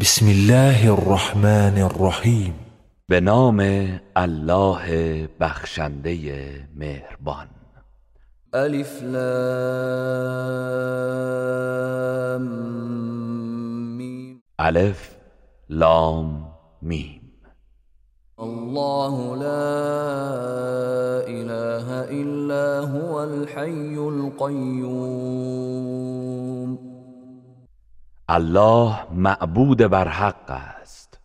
بسم الله الرحمن الرحیم به نام الله بخشنده مهربان. ألف لام میم. ألف لام میم. الله لا إله إلا هو الحي القيوم. الله معبود بر حق است.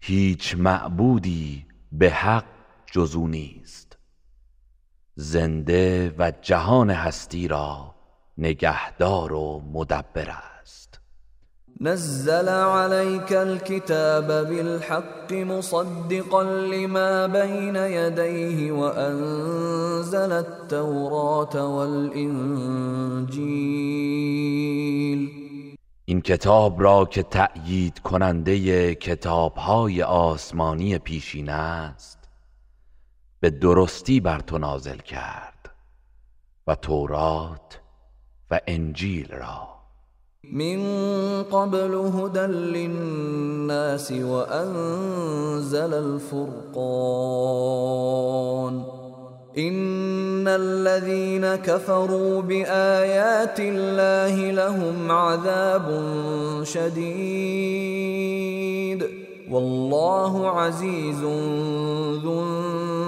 هیچ معبودی به حق جزو نیست. زنده و جهان هستی را نگهدار و مدبر است. نزل عليك الكتاب بالحق مصدقا لما بين يديه وأنزل التوراة والإنجيل. این کتاب را که تأیید کننده کتابهای آسمانی پیشین است به درستی بر تو نازل کرد و تورات و انجیل را. من قبل هدى للناس وأنزل الفرقان. إن الذين كفروا بآيات الله لهم عذاب شديد. والله عزيز ذو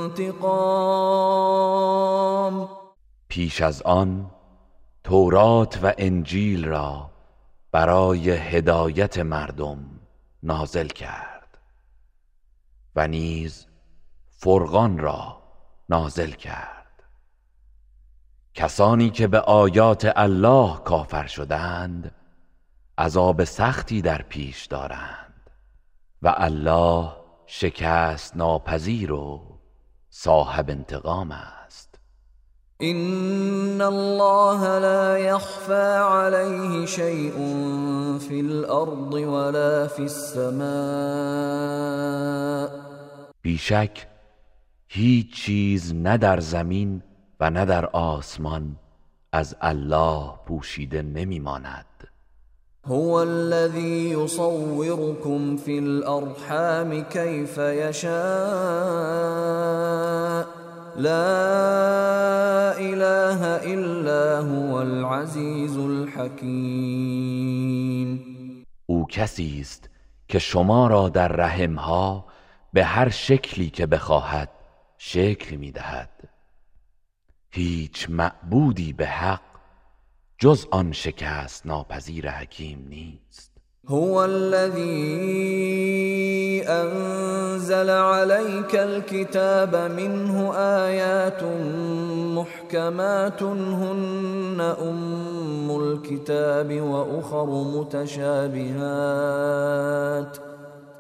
انتقام. پیش از آن تورات و انجیل را برای هدایت مردم نازل کرد و نیز فرقان را نازل کرد. کسانی که به آیات الله کافر شدند عذاب سختی در پیش دارند و الله شکست ناپذیر و صاحب انتقام است. إن الله لا يخفى عليه شيء في الأرض ولا في السماء. بیشک هیچ چیز نه در زمین و نه در آسمان از الله پوشیده نمیماند. هو الذي يصوركم في الأرحام كيف يشاء لا إله إلا هو العزيز الحكيم او کسی است که شما را در رحمها به هر شکلی که بخواهد شکل می‌دهد هیچ معبودی به حق جز آن شکست ناپذیر حکیم نیست. هو الذي أنزل عليك الكتاب منه آيات محكمات هن أم الكتاب وأخر متشابهات.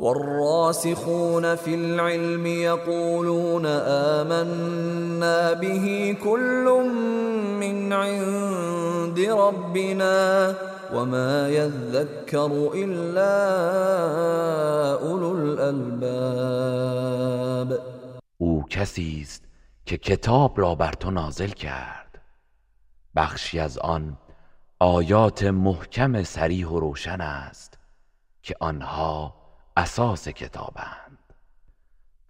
والراسخون في العلم يقولون آمنا به كل من عند ربنا وما يذكر إلا أولو الألباب. او کسی است که کتاب را بر تو نازل کرد. بخشی از آن آیات محکم سریح و روشن است که آنها اساس کتابند.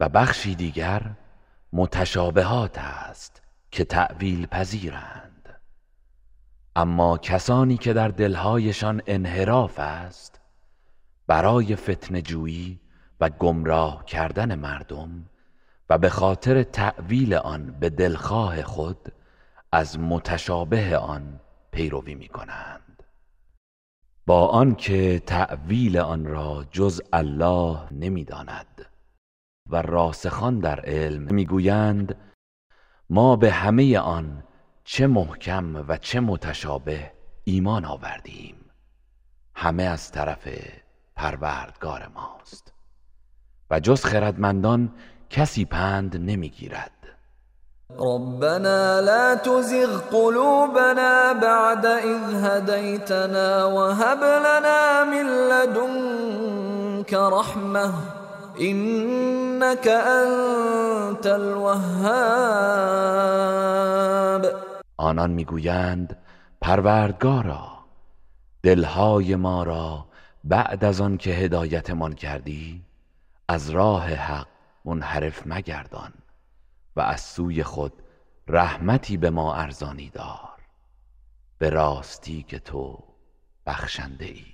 و بخشی دیگر متشابهات است که تعویل پذیرند. اما کسانی که در دلهایشان انحراف است برای فتن جویی و گمراه کردن مردم و به خاطر تعویل آن به دلخواه خود از متشابه آن پیروی می کنند با آنکه تعویل آن را جز الله نمی‌داند و راسخان در علم می‌گویند ما به همه آن چه محکم و چه متشابه ایمان آوردیم. همه از طرف پروردگار ماست. و جز خردمندان کسی پند نمی‌گیرد. ربنا لا تزغ قلوبنا بعد إذ هديتنا وهب لنا من لدنك رحمة. إنك أنت الوهاب. آنان می‌گویند پروردگارا دلهای ما را بعد از آن که هدایتمان کردی از راه حق منحرف مگردان. و از سوی خود رحمتی به ما ارزانی دار. به راستی که تو بخشنده ای.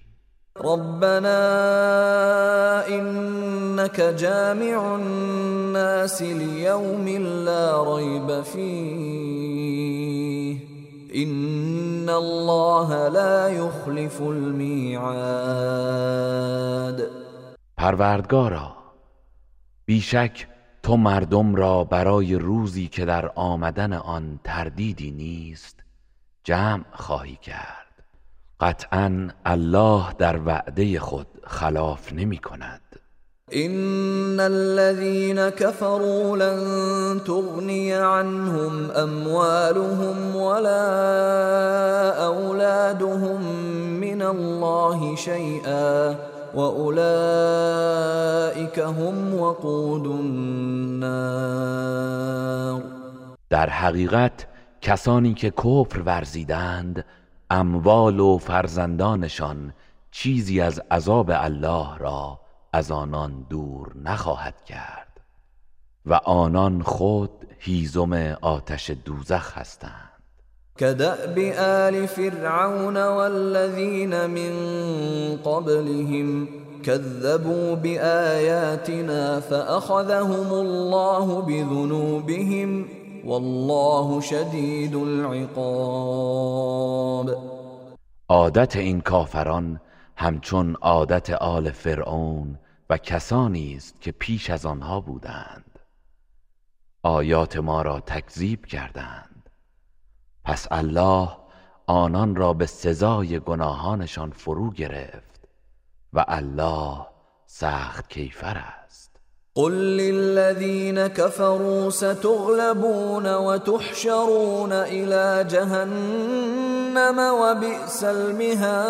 ربنا انك جامع الناس ليوم لا ريب فيه. ان الله لا يخلف الميعاد. پروردگارا بیشک تو مردم را برای روزی که در آمدن آن تردیدی نیست جمع خواهی کرد. قطعا الله در وعده خود خلاف نمی کند. ان الذين كفروا لن تغني عنهم اموالهم ولا اولادهم من الله شيئا. واولئك هم وقود النار. در حقیقت کسانی که کفر ورزیدند اموال و فرزندانشان چیزی از عذاب الله را از آنان دور نخواهد کرد و آنان خود هیزم آتش دوزخ هستند. كدأب آل فرعون والذين من قبلهم كذبوا بآياتنا فأخذهم الله بذنوبهم والله شدید العقاب. عادت این کافران همچون عادت آل فرعون و کسانی است که پیش از آنها بودند. آیات ما را تکذیب کردند. پس الله آنان را به سزای گناهانشان فرو گرفت و الله سخت کیفر است. قل للذين كفروا ستغلبون وتحشرون الى جهنم وبئس المهاد.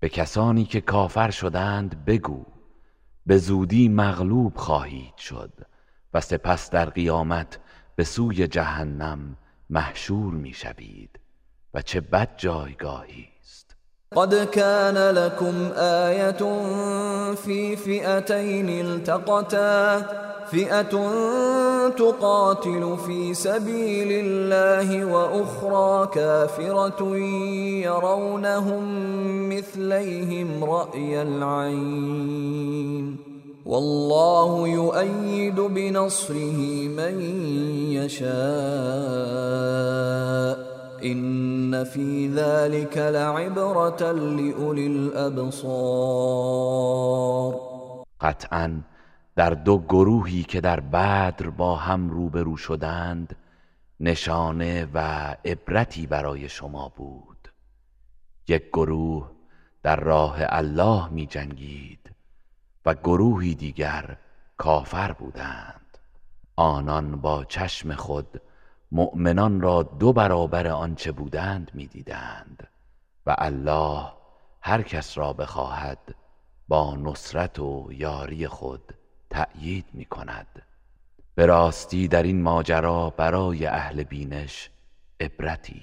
به کسانی که کافر شدند بگو به زودی مغلوب خواهید شد و سپس در قیامت به سوی جهنم محشور می‌شوید و چه بد جایگاهی قد كان لكم آية في فئتين التقتا فئة تقاتل في سبيل الله وأخرى كافرة يرونهم مثليهم رأي العين والله يؤيد بنصره من يشاء. این فی ذلك لعبرة لأولی الابصار قطعا در دو گروهی که در بدر با هم روبرو شدند نشانه و عبرتی برای شما بود. یک گروه در راه الله می جنگید و گروهی دیگر کافر بودند. آنان با چشم خود مؤمنان را دو برابر آنچه بودند می‌دیدند و الله هر کس را بخواهد با نصرت و یاری خود تأیید می کند به راستی در این ماجرا برای اهل بینش عبرتی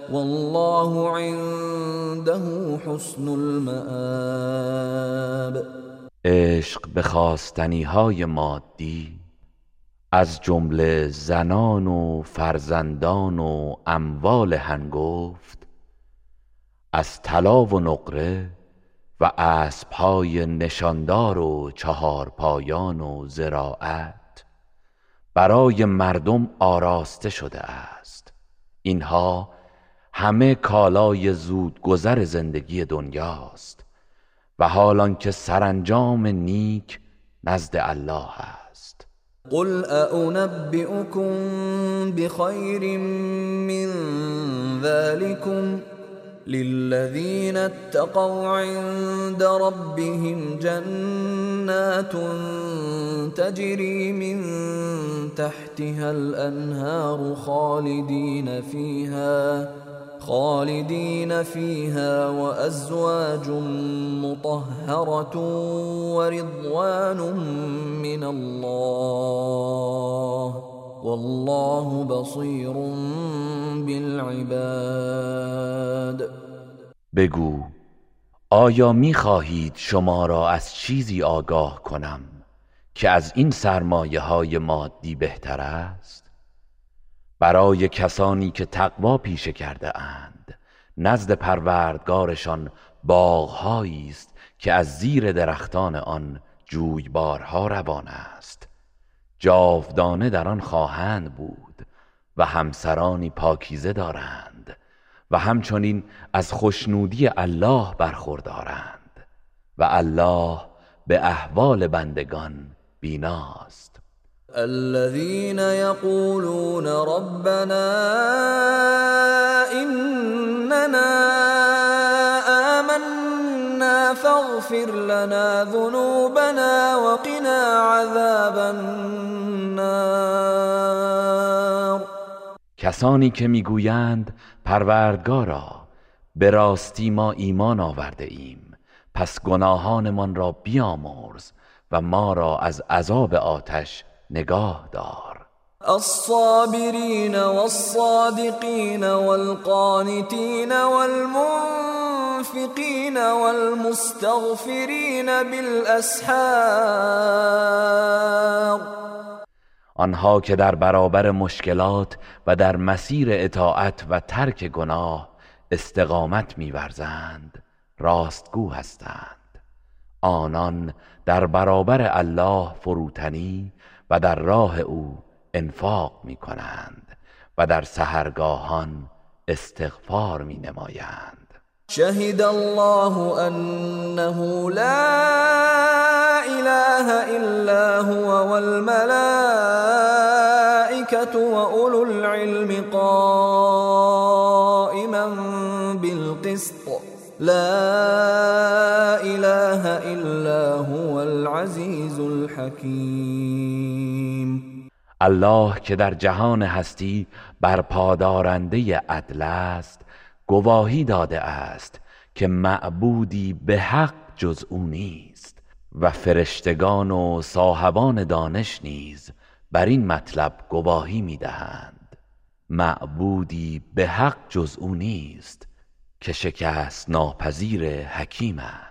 والله عنده حسن المآب. عشق به خواستنی های مادی از جمله زنان و فرزندان و اموال هنگفت از طلا و نقره و اسبهای نشاندار و چهار پایان و زراعت برای مردم آراسته شده است. اینها همه کالای زود گذر زندگی دنیاست و حالان که سرانجام نیک نزد الله است. قل أأنبئكم بخير من ذلكم للذين اتقوا عند ربهم جنات تجري من تحتها الأنهار خالدين فيها خالدين فيها وأزواج مطهرة ورضوان من الله. والله بصیر بالعباد. بگو آیا می خواهید شما را از چیزی آگاه کنم که از این سرمایه های مادی بهتر است؟ برای کسانی که تقوا پیشه کرده اند. نزد پروردگارشان باغهایی است که از زیر درختان آن جویبارها روان است. جاودانه در آن خواهند بود و همسرانی پاکیزه دارند و همچنین از خوشنودی الله برخوردارند و الله به احوال بندگان بیناست. الذين يقولون ربنا إننا فاغفر لنا ذنوبنا وقنا عذاب النار. کسانی که می‌گویند پروردگارا به راستی ما ایمان آورده ایم. پس گناهانمان را بیامرز و ما را از عذاب آتش نگاه دار. الصابرین والصادقین والقانتین والمنفقین والمستغفرین بالاسحار. آنها که در برابر مشکلات و در مسیر اطاعت و ترک گناه استقامت میورزند راستگو هستند. آنان در برابر الله فروتنی و در راه او انفاق می کنند و در سهرگاهان استغفار می نمایند شهد الله انه لا اله الا هو والملائكه واولو العلم قائما بالقسط. لا اله الا هو العزيز الحكيم الله که در جهان هستی بر پادارنده عدل است گواهی داده است که معبودی به حق جز او نیست و فرشتگان و صاحبان دانش نیز بر این مطلب گواهی می‌دهند. معبودی به حق جز او نیست که شکست ناپذیر حکیم است.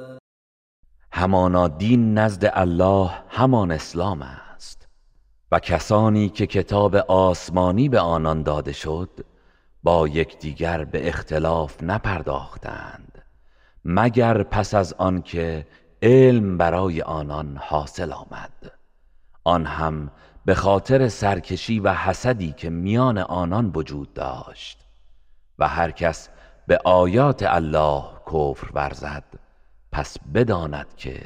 همانا دین نزد الله همان اسلام است. و کسانی که کتاب آسمانی به آنان داده شد با یکدیگر به اختلاف نپرداختند مگر پس از آنکه علم برای آنان حاصل آمد. آن هم به خاطر سرکشی و حسدی که میان آنان وجود داشت. و هر کس به آیات الله کفر ورزد پس بداند که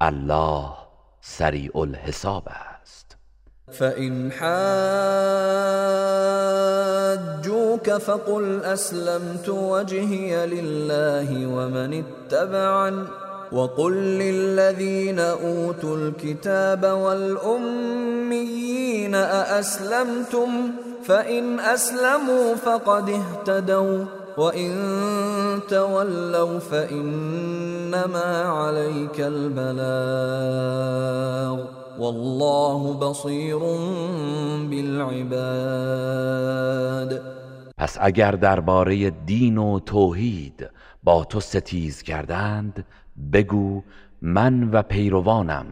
الله سریع الحساب است. فإن حاجوك فقل أسلمت وجهي لله ومن اتبعن وقل للذين أوتوا الكتاب والأميين أأسلمتم فإن أسلموا فقد اهتدوا وإن تولوا فإنما عليك البلاغ والله بصیر بالعباد پس اگر درباره دین و توحید با تو ستیز کردند بگو من و پیروانم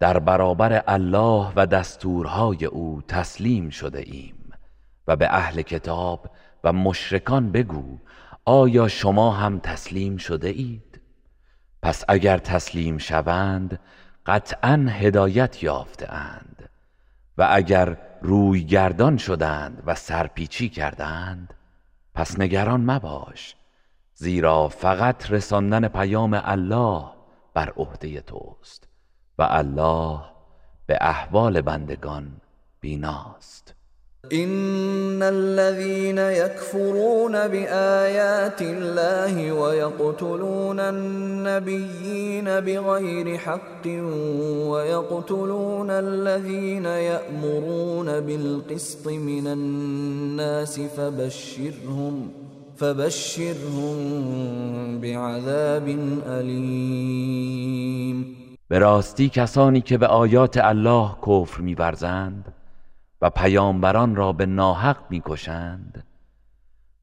در برابر الله و دستورهای او تسلیم شده ایم و به اهل کتاب و مشرکان بگو آیا شما هم تسلیم شده اید؟ پس اگر تسلیم شوند قطعا هدایت یافته اند و اگر روی گردان شدند و سرپیچی کردند پس نگران مباش زیرا فقط رساندن پیام الله بر عهده توست و الله به احوال بندگان بیناست ان الذين يكفرون بايات الله ويقتلون النبيين بغير حق ويقتلون الذين يأمرون بالقسط من الناس فبشرهم فبشرهم بعذاب الیم به راستی کسانی که به آیات الله کفر می‌ورزند و پیامبران را به ناحق می‌کشند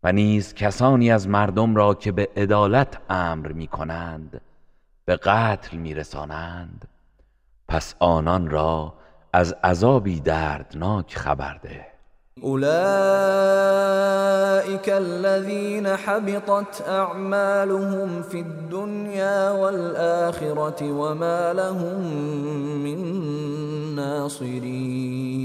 و نیز کسانی از مردم را که به عدالت امر می‌کنند به قتل میرسانند. پس آنان را از عذابی دردناک خبر ده. اولئك الذين حبطت اعمالهم في الدنيا والآخرة وما لهم من ناصرين.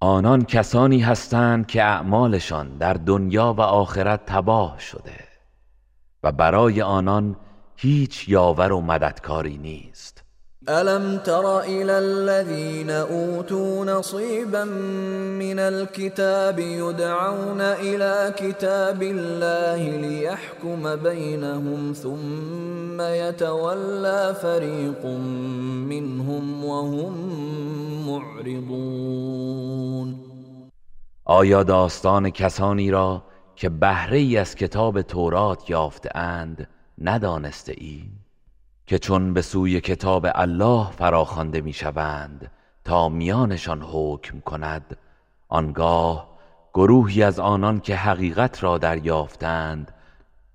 آنان کسانی هستند که اعمالشان در دنیا و آخرت تباه شده و برای آنان هیچ یاور و مددکاری نیست. الم تر الى الذين اوتوا نصيبا من الكتاب يدعون الى كتاب الله ليحكم بينهم ثم يتولى فريق منهم وهم معرضون آیا داستان کسانی را که بهره از کتاب تورات یافته اند ندانسته ای؟ که چون به سوی کتاب الله فراخوانده می‌شوند تا میانشان حکم کند آنگاه گروهی از آنان که حقیقت را دریافتند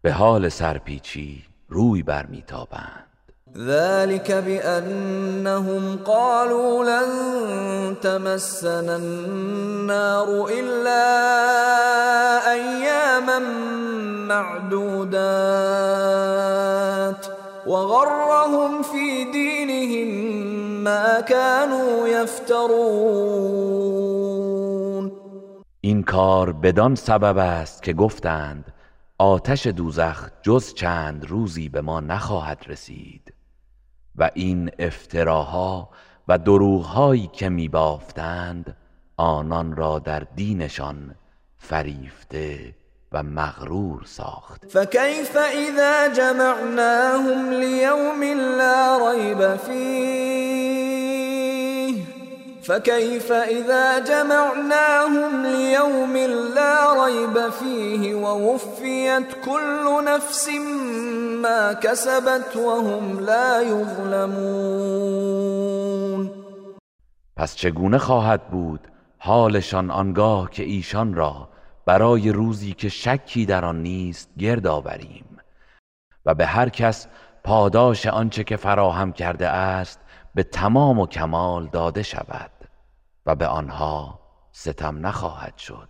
به حال سرپیچی روی برمیتابند. ذلك بأنهم قالوا لن تمسنا النار إلا أياما معدودات. وغرهم في دينهم ما كانوا يفترون. این کار بدان سبب است که گفتند آتش دوزخ جز چند روزی به ما نخواهد رسید. و این افتراها و دروغهایی که میبافتند آنان را در دینشان فریفته و مغرور ساخت. فكيف اذا جمعناهم ليوم لا ريب فيه فكيف اذا جمعناهم ليوم لا ريب فيه ووفيت كل نفس ما كسبت وهم لا يظلمون پس چگونه خواهد بود حالشان آنگاه که ایشان را برای روزی که شکی در آن نیست گرد آوریم. و به هر کس پاداش آنچه که فراهم کرده است به تمام و کمال داده شود و به آنها ستم نخواهد شد.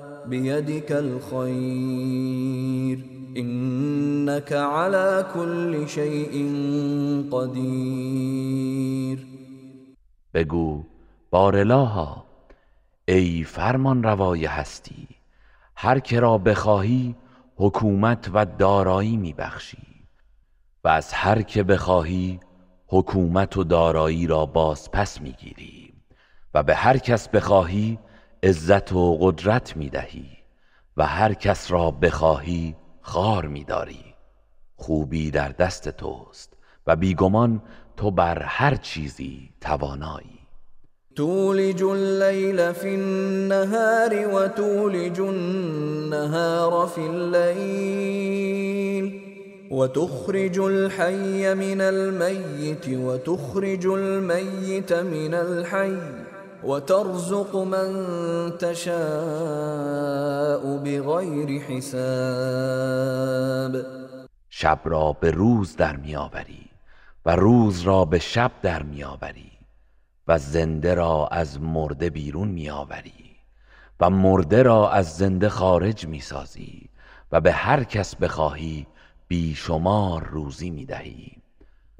بيدك الخير. انك على كل شيء قدیر بگو بارلاها ای فرمان روای هستی هر که را بخواهی حکومت و دارایی میبخشی و از هر که بخواهی حکومت و دارایی را باز پس می‌گیری و به هر کس بخواهی عزت و قدرت می‌دهی و هر کس را بخواهی خار میداری خوبی در دست توست و بیگمان تو بر هر چیزی توانایی. تولج الليل في النهار وتولج النهار في الليل وتخرج الحي من الميت وتخرج الميت من الحي وترزق من تشاء بغير حساب. شب را به روز در میآوری و روز را به شب در میآوری و زنده را از مرده بیرون میآوری و مرده را از زنده خارج می‌سازی و به هر کس بخواهی بیشمار روزی می‌دهی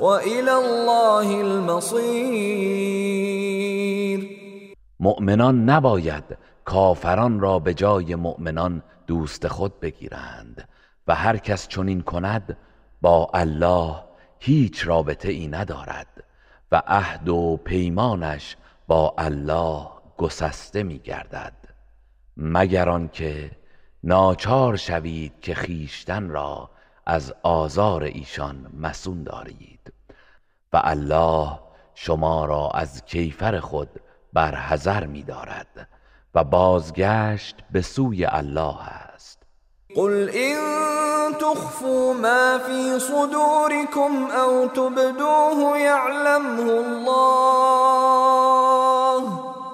وإلى الله المصير. مؤمنان نباید کافران را به جای مؤمنان دوست خود بگیرند و هر کس چنین کند با الله هیچ رابطه ای ندارد و عهد و پیمانش با الله گسسته می گردد. مگر آنکه ناچار شوید که خیشتن را از آزار ایشان مسون دارید. و الله شما را از کیفر خود بر حذر می دارد و بازگشت به سوی الله است. قل إن تخفوا ما في صدوركم أو تبدوه يعلمه الله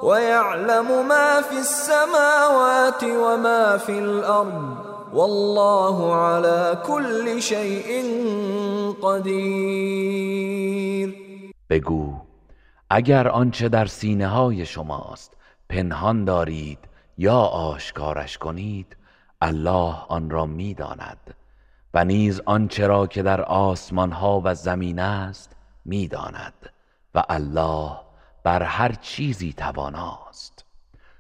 ويعلم ما في السماوات وما في الأرض والله على كل شيء قدير. بگو اگر آنچه در سینه های شماست پنهان دارید یا آشکارش کنید الله آن را می‌داند و نیز آنچه را که در آسمان ها و زمین است می‌داند و الله بر هر چیزی تواناست.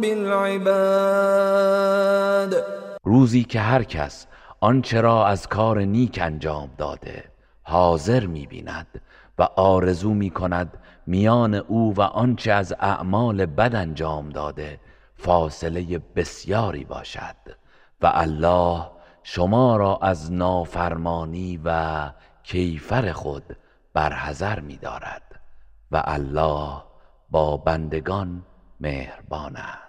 بالعباد. روزی که هر کس آنچه را از کار نیک انجام داده حاضر می‌بیند و آرزو می‌کند میان او و آنچه از اعمال بد انجام داده فاصله بسیاری باشد. و الله شما را از نافرمانی و کیفر خود برحذر می‌دارد. و الله با بندگان مهربان است.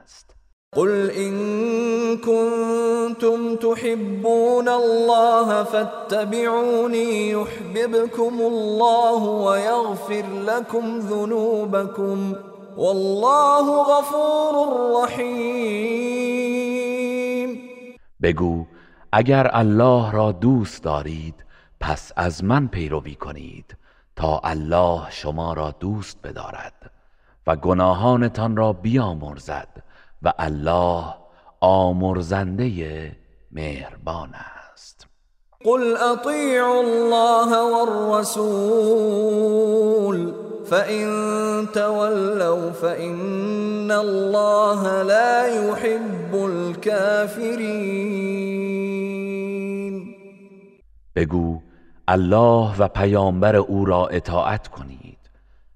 قل إن كنتم تحبون الله فاتبعوني يحببكم الله ويغفر لكم ذنوبكم والله غفور رحيم. بگو اگر الله را دوست دارید پس از من پیروی کنید تا الله شما را دوست بدارد و گناهانتان را بیامرزد. و الله آمرزنده مهربان است. قل اطيعوا الله والرسول فإن تولوا فإن الله لا يحب الكافرين بگو الله و پیامبر او را اطاعت کنید.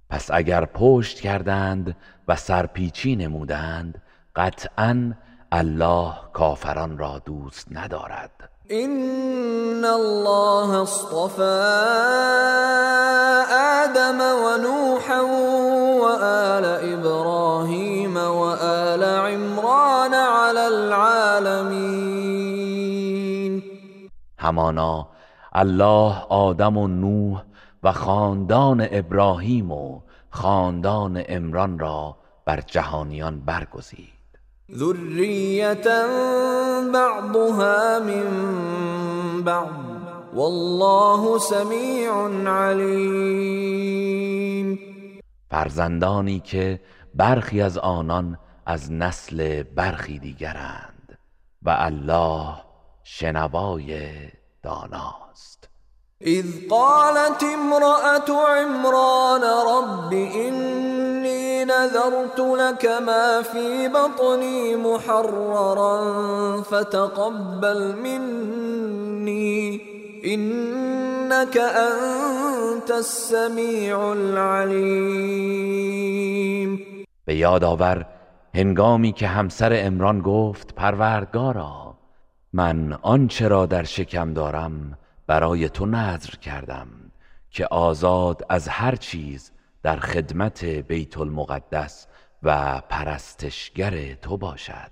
پس اگر پشت کردند و سرپیچی نمودند قطعا الله کافران را دوست ندارد. ان الله اصطفى آدم و نوح و آل ابراهیم و آل عمران على العالمین همانا الله آدم و نوح و خاندان ابراهیم و خاندان عمران را بر جهانیان برگزید. ذریتا بعضها من بعض والله سمیع علیم فرزندانی که برخی از آنان از نسل برخی دیگرند و الله شنوای داناست. اذ قالت امرأة عمران رب إني نذرت لك ما في بطني محررا فتقبل مني. إنك أنت السميع العليم. به یاد آور هنگامی که همسر امران گفت پروردگارا من آنچه را در شکم دارم برای تو نظر کردم که آزاد از هر چیز در خدمت بیت المقدس و پرستشگر تو باشد.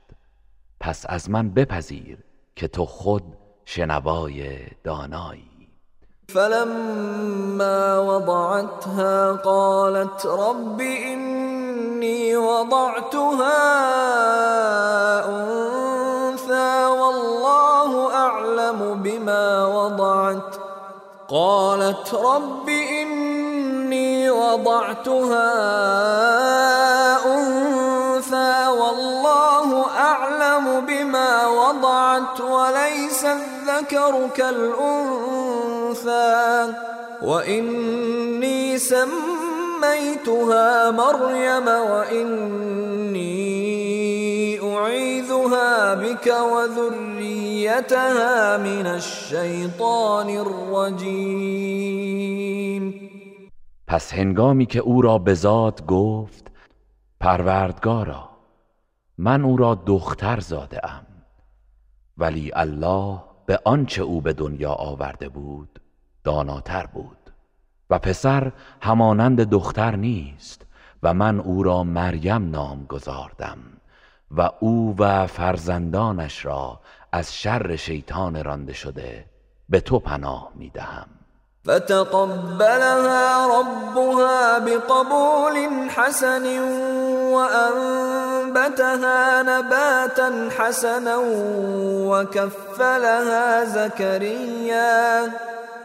پس از من بپذیر که تو خود شنوای دانایی. فلما وضعتها قالت رب إني وضعتها أنثى أعلم بما وضعت قالت رب إني وضعتها أنثى والله أعلم بما وضعت وليس الذكر كالأنثى وإني سميتها مريم وإني أعيذها بك وذريتها من الشيطان الرجيم. پس هنگامی که او را به ذات گفت پروردگارا من او را دختر زاده ام. ولی الله به آنچه او به دنیا آورده بود داناتر بود. و پسر همانند دختر نیست و من او را مریم نام گذاردم و او و فرزندانش را از شر شیطان رانده شده به تو پناه می دهم فتقبلها ربها بقبول حسن وأنبتها نباتا حسنا وكفلها زكريا.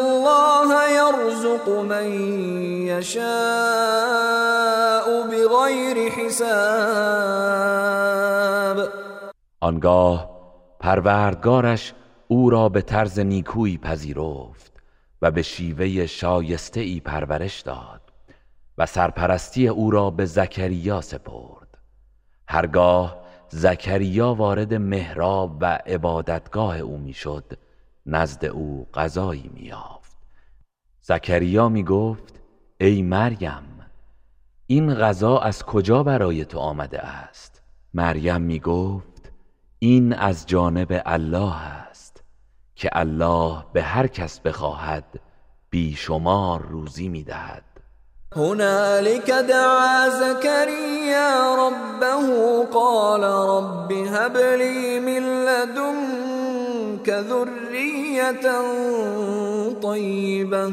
الله يرزق من يشاء بغير حساب. آنگاه پروردگارش او را به طرز نیکویی پذیرفت و به شیوه شایسته ای پرورش داد و سرپرستی او را به زکریا سپرد. هرگاه زکریا وارد محراب و عبادتگاه او می‌شد نزد او غذایی میافت زکریا می گفت ای مریم این غذا از کجا برای تو آمده است؟ مریم می گفت این از جانب الله است که الله به هر کس بخواهد بیشمار روزی می دهد هنالك دعا زكريا ربه قال رب هب لي من لدنك ذرية طيبة.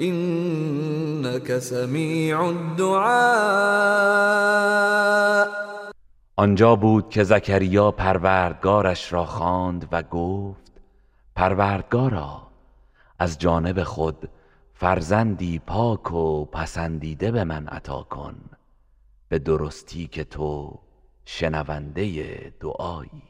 إنك سميع الدعاء. آنجا بود که زکریا پروردگارش را خواند و گفت پروردگارا از جانب خود فرزندی پاک و پسندیده به من عطا کن به درستی که تو شنونده دعایی.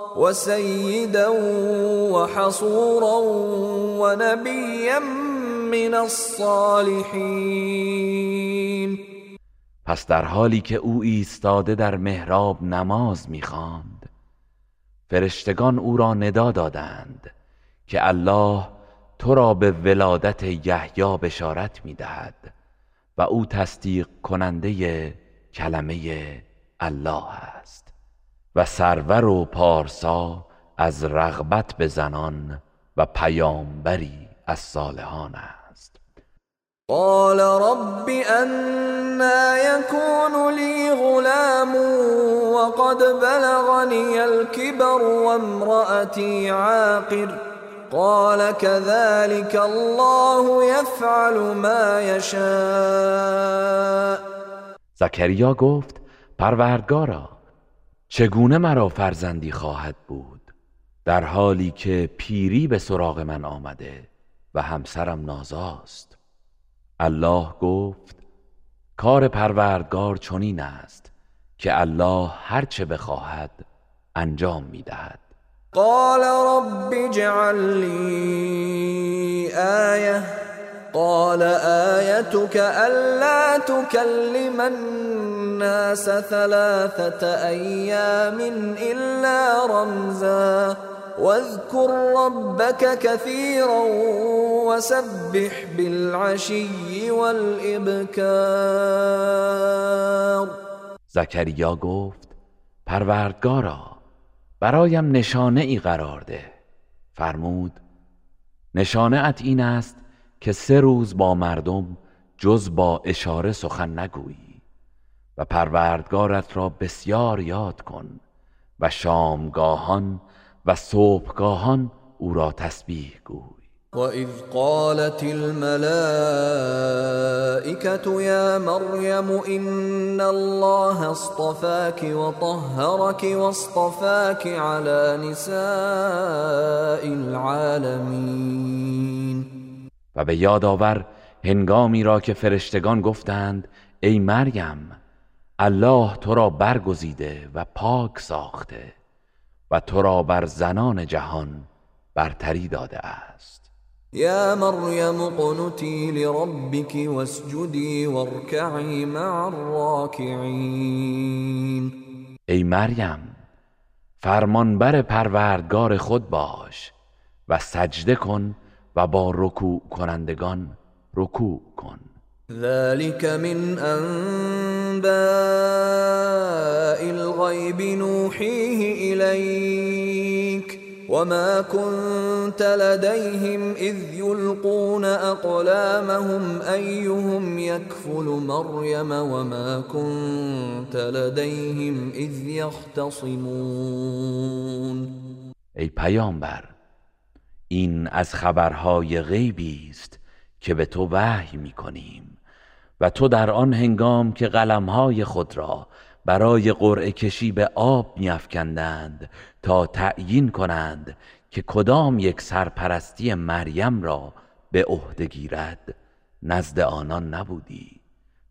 وسيدا وحصورا ونبيا من الصالحين. پس در حالی که او ایستاده در محراب نماز می‌خواند فرشتگان او را ندا دادند که الله تو را به ولادت یحیی بشارت می‌دهد و او تصدیق کننده کلمه الله است. و سرور و پارسا از رغبت به زنان و پیامبری از صالحان است. قال رب أنا يكون لي غلام وقد بلغني الكبر وامرأتي عاقر. قال كذلك الله يفعل ما يشاء. زکریا گفت پروردگارا چگونه مرا فرزندی خواهد بود؟ در حالی که پیری به سراغ من آمده و همسرم نازاست. الله گفت کار پروردگار چنین است که الله هرچه بخواهد انجام می‌دهد. قال رب اجعل لي آية قال آيتك ألا تكلم الناس ثلاثة أيام إلا رمزا واذكر ربك كثيرا وسبح بالعشي والإبكار. زکریا گفت پروردگارا برایم نشانه ای قرار ده. فرمود نشانه ات این است که سه روز با مردم جز با اشاره سخن نگویی و پروردگارت را بسیار یاد کن و شامگاهان و صبحگاهان او را تسبیح گوی. وإذ قالت الملائكة يا مريم إن الله اصطفاك وطهرك واصطفاك على نساء العالمين و به یاد آور هنگامی را که فرشتگان گفتند ای مریم الله تو را برگزیده و پاک ساخته و تو را بر زنان جهان برتری داده است. يا مريم اقنتي لربك واسجدي واركعي مع الراكعين ای مریم فرمانبر پروردگار خود باش و سجده کن و با رکوع کنندگان رکوع کن. ذلك من انباء الغيب نوحيه اليك وما كنت لديهم إذ يلقون أقلامهم أيهم يكفل مريم وما كنت لديهم إذ يختصمون ای پیامبر این از خبرهای غیبی است که به تو وحی می کنیم و تو در آن هنگام که قلمهای خود را برای قرعه کشی به آب میافکندند تا تعیین کنند که کدام یک سرپرستی مریم را به عهده گیرد نزد آنان نبودی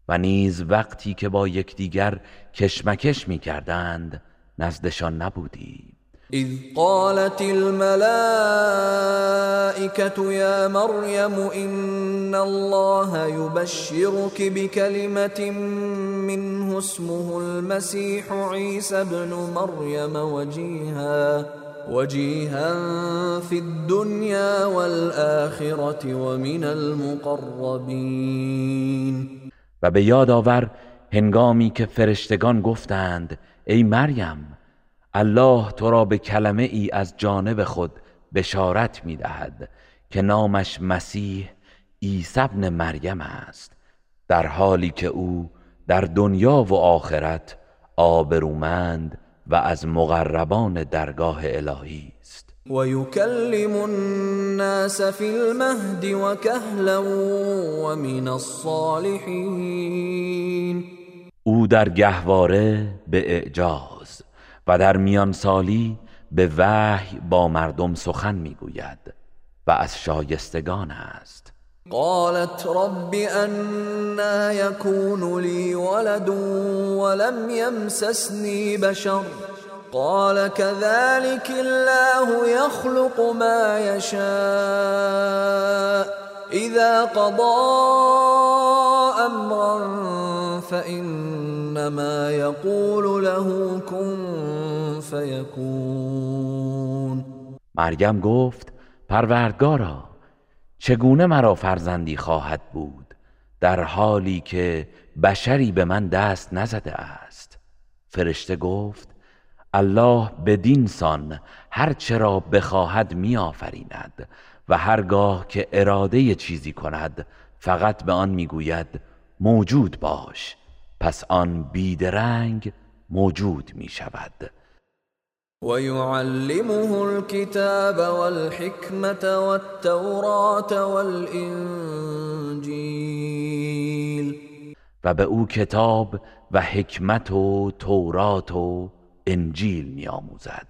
و نیز وقتی که با یکدیگر کشمکش می‌کردند نزدشان نبودی. إذ قالت الملائكة يا مريم إن الله يبشرك بكلمة منه اسمه المسيح عيسى ابن مريم وجيها وجيها في الدنيا والآخرة ومن المقربين. و به یاد آور هنگامی که فرشتگان گفتند ای مریم الله تو را به کلمه ای از جانب خود بشارت می دهد که نامش مسیح عیسی ابن مریم است در حالی که او در دنیا و آخرت آبرومند و از مقربان درگاه الهی است. ويكلم الناس في المهد وكهلا ومن الصالحين. او در گهواره به اعجاز و در میان سالی به وحی با مردم سخن می‌گوید و از شایستگان است. قالت رب أنا يكون لي ولد ولم يمسسني بشر. قال كذلك الله يخلق ما يشاء. إذا قضى أمرا فإنما يقول له كن فيكون. مریم گفت پروردگارا چگونه مرا فرزندی خواهد بود در حالی که بشری به من دست نزده است؟ فرشته گفت الله بدین سان هر چرا بخواهد میآفریند و هرگاه که اراده چیزی کند فقط به آن می‌گوید موجود باش. پس آن بیدرنگ موجود می شود ويعلمه الكتاب والحكمة والتوراة والإنجيل. و به او کتاب و حکمت و تورات و انجیل می آموزد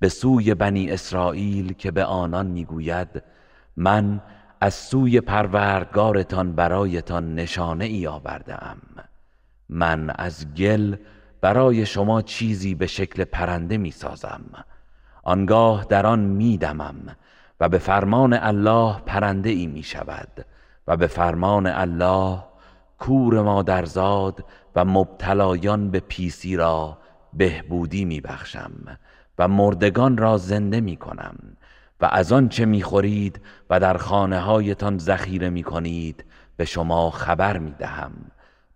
به سوی بنی اسرائیل که به آنان می‌گوید من از سوی پروردگارتان برایتان نشانه ای آورده ام من از گل برای شما چیزی به شکل پرنده می سازم آنگاه در آن می دمم و به فرمان الله پرنده ای می شود و به فرمان الله کور مادرزاد و مبتلایان به پیسی را بهبودی می بخشم و مردگان را زنده می کنم. و از آن چه می خورید و در خانه هایتان ذخیره می کنید به شما خبر می دهم.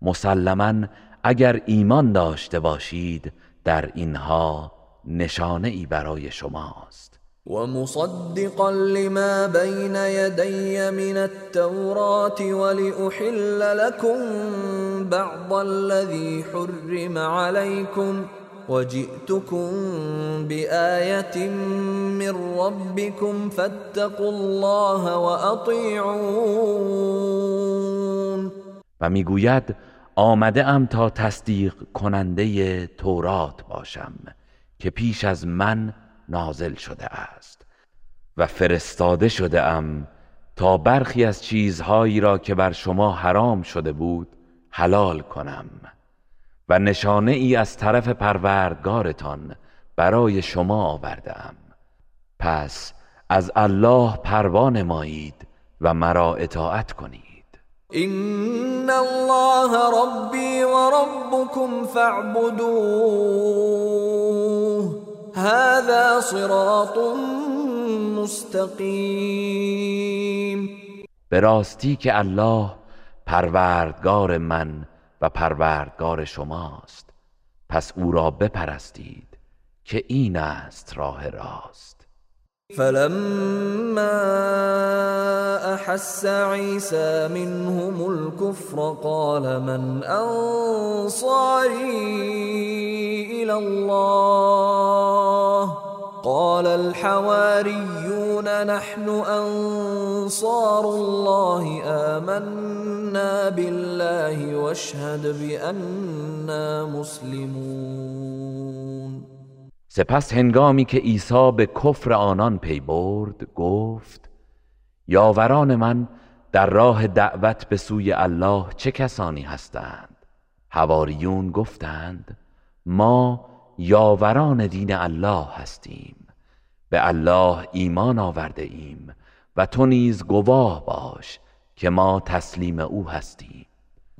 مسلما اگر ایمان داشته باشید در اینها نشانه ای برای شماست. ومصدقا لما بين يدي من التوراة ولأحل لكم بعض الذي حرم عليكم وجئتكم بآية من ربكم فاتقوا الله وأطيعون. و می‌گوید آمده ام تا تصدیق کننده تورات باشم که پیش از من نازل شده است و فرستاده شده ام تا برخی از چیزهایی را که بر شما حرام شده بود حلال کنم. و نشانه ای از طرف پروردگارتان برای شما آوردم پس از الله پروا نمایید و مرا اطاعت کنید. إن الله ربي وربكم فاعبدوه. هذا صراط مستقیم به راستی که الله پروردگار من و پروردگار شماست. پس او را بپرستید که این است راه راست. فلما احس عيسى منهم الكفر قال من انصاري الى الله؟ قال الحواريون نحن انصار الله آمنا بالله واشهد بأننا مسلمون. سپس هنگامی که عیسی به کفر آنان پی برد گفت یاوران من در راه دعوت به سوی الله چه کسانی هستند؟ حواریون گفتند ما یاوران دین الله هستیم. به الله ایمان آورده ایم و تو نیز گواه باش که ما تسلیم او هستیم.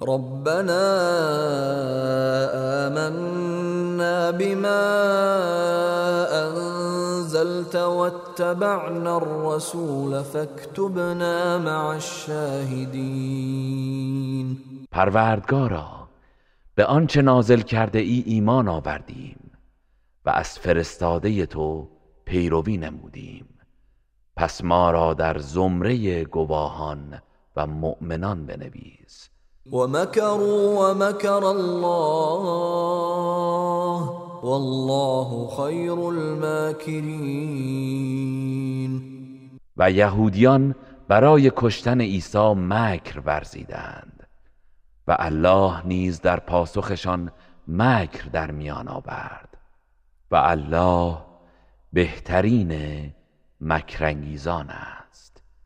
ربنا آمنا بما أنزلت واتبعنا الرسول فاكتبنا مع الشاهدين پروردگارا به آنچه نازل کرده ای ایمان آوردیم. و از فرستاده تو پیروی نمودیم. پس ما را در زمره گواهان و مؤمنان بنویس. ومكروا ومكر الله والله خير الماكرين و یهودیان برای کشتن عیسی مکر ورزیدند. و الله نیز در پاسخشان مکر در میان آورد. و الله بهترین مکرانگیزان است.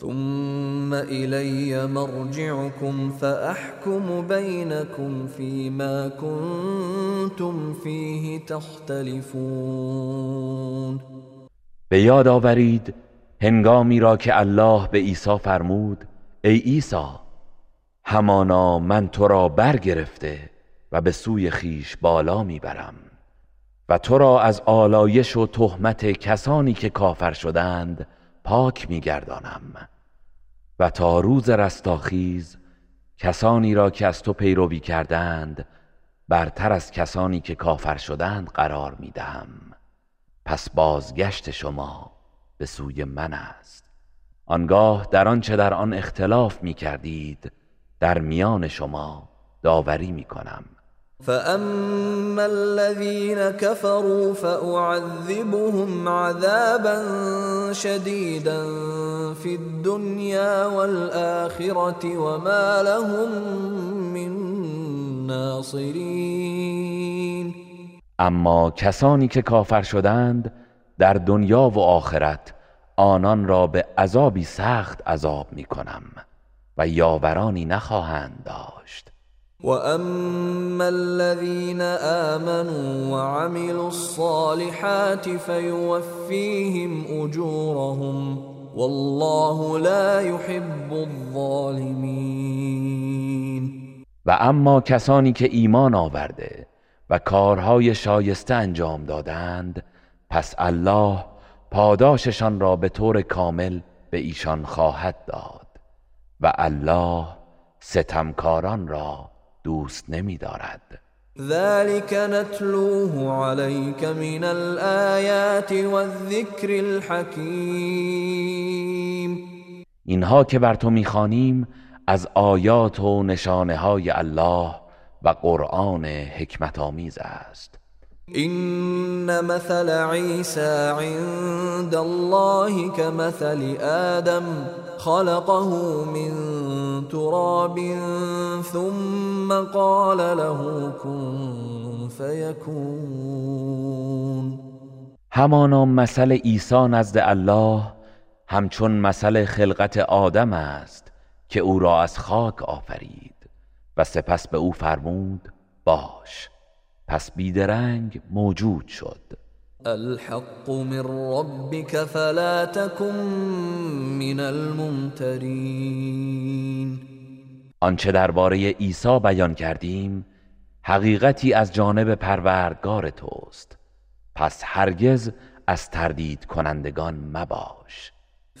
ثم إلي مرجعكم فأحكم بينكم فيما كنتم فيه تختلفون. به یاد آورید هنگامی را که الله به عیسی فرمود ای عیسی همانا من تو را برگرفته و به سوی خیش بالا می‌برم و تو را از آلایش و تهمت کسانی که کافر شدند پاک میگردانم. و تا روز رستاخیز کسانی را که از تو پیروی کردند برتر از کسانی که کافر شدند قرار می‌دهم. پس بازگشت شما به سوی من است. آنگاه در آنچه در آن اختلاف می کردید در میان شما داوری می کنم فأما الذين كفروا فأعذبهم عذابا شديدا في الدنيا والآخرة وما لهم من ناصرين اما کسانی که کافر شدند در دنیا و آخرت آنان را به عذابی سخت عذاب می کنم و یاورانی نخواهند داشت واما الذين امنوا وعملوا الصالحات فيوفيهم اجورهم والله لا يحب الظالمين. و اما کسانی که ایمان آورده و کارهای شایسته انجام دادند پس الله پاداششان را به طور کامل به ایشان خواهد داد و الله ستمکاران را دوست نمی دارد ذلك نتلوه عليك من الآيات والذكر الحكيم. اینها که بر تو می‌خوانیم از آیات و نشانه های الله و قرآن حکمت آمیز است. إن مثل عيسى عند الله كمثل آدم خلقه من تراب ثم قال له كن فيكون. همانا مثل عیسی نزد الله همچون مثل خلقت آدم است که او را از خاک آفرید و سپس به او فرمود باش. پس بیدرنگ موجود شد. الحق من ربك فلا تكن من الممترين آنچه درباره عیسی بیان کردیم حقیقتی از جانب پروردگار توست. پس هرگز از تردید کنندگان مباش.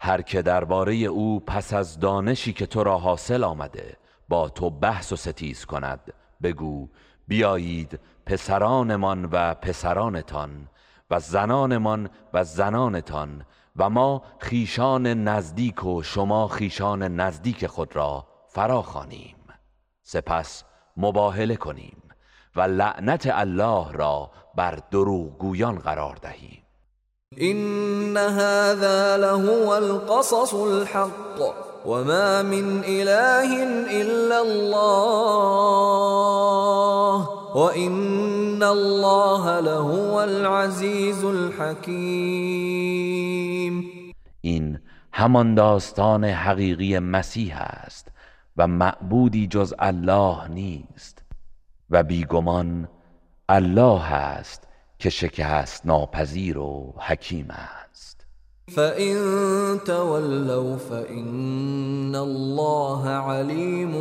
هر که درباره او پس از دانشی که تو را حاصل آمده با تو بحث و ستیز کند. بگو بیایید پسرانمان و پسرانتان و زنانمان و زنانتان و ما خیشان نزدیک و شما خیشان نزدیک خود را فراخوانیم سپس مباهله کنیم و لعنت الله را بر دروغگویان قرار دهیم. إن هذا لهو القصص الحق وما من إله إلا الله وإن الله لهو العزيز الحكيم. این همان داستان حقیقی مسیح است و معبودی جز الله نیست و بیگمان الله است که شکست ناپذیر و حکیم است. فإن تولوا فإن الله عليم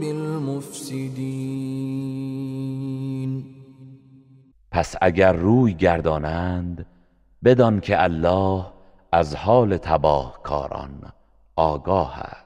بالمفسدين. پس اگر روی گردانند بدان که الله از حال تباهکاران آگاه است.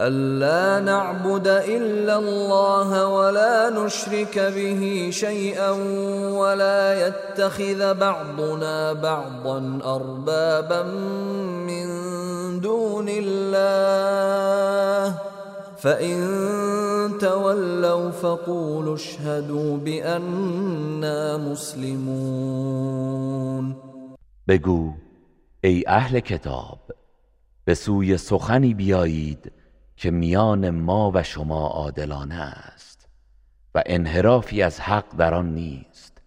ألا نعبد إلا الله ولا نشرك به شيئا ولا يتخذ بعضنا بعضا أربابا من دون الله فإن تولوا فقولوا اشهدوا بأننا مسلمون بگو ای أهل کتاب به سخنی بیایید که میان ما و شما عادلانه است و انحرافی از حق در آن نیست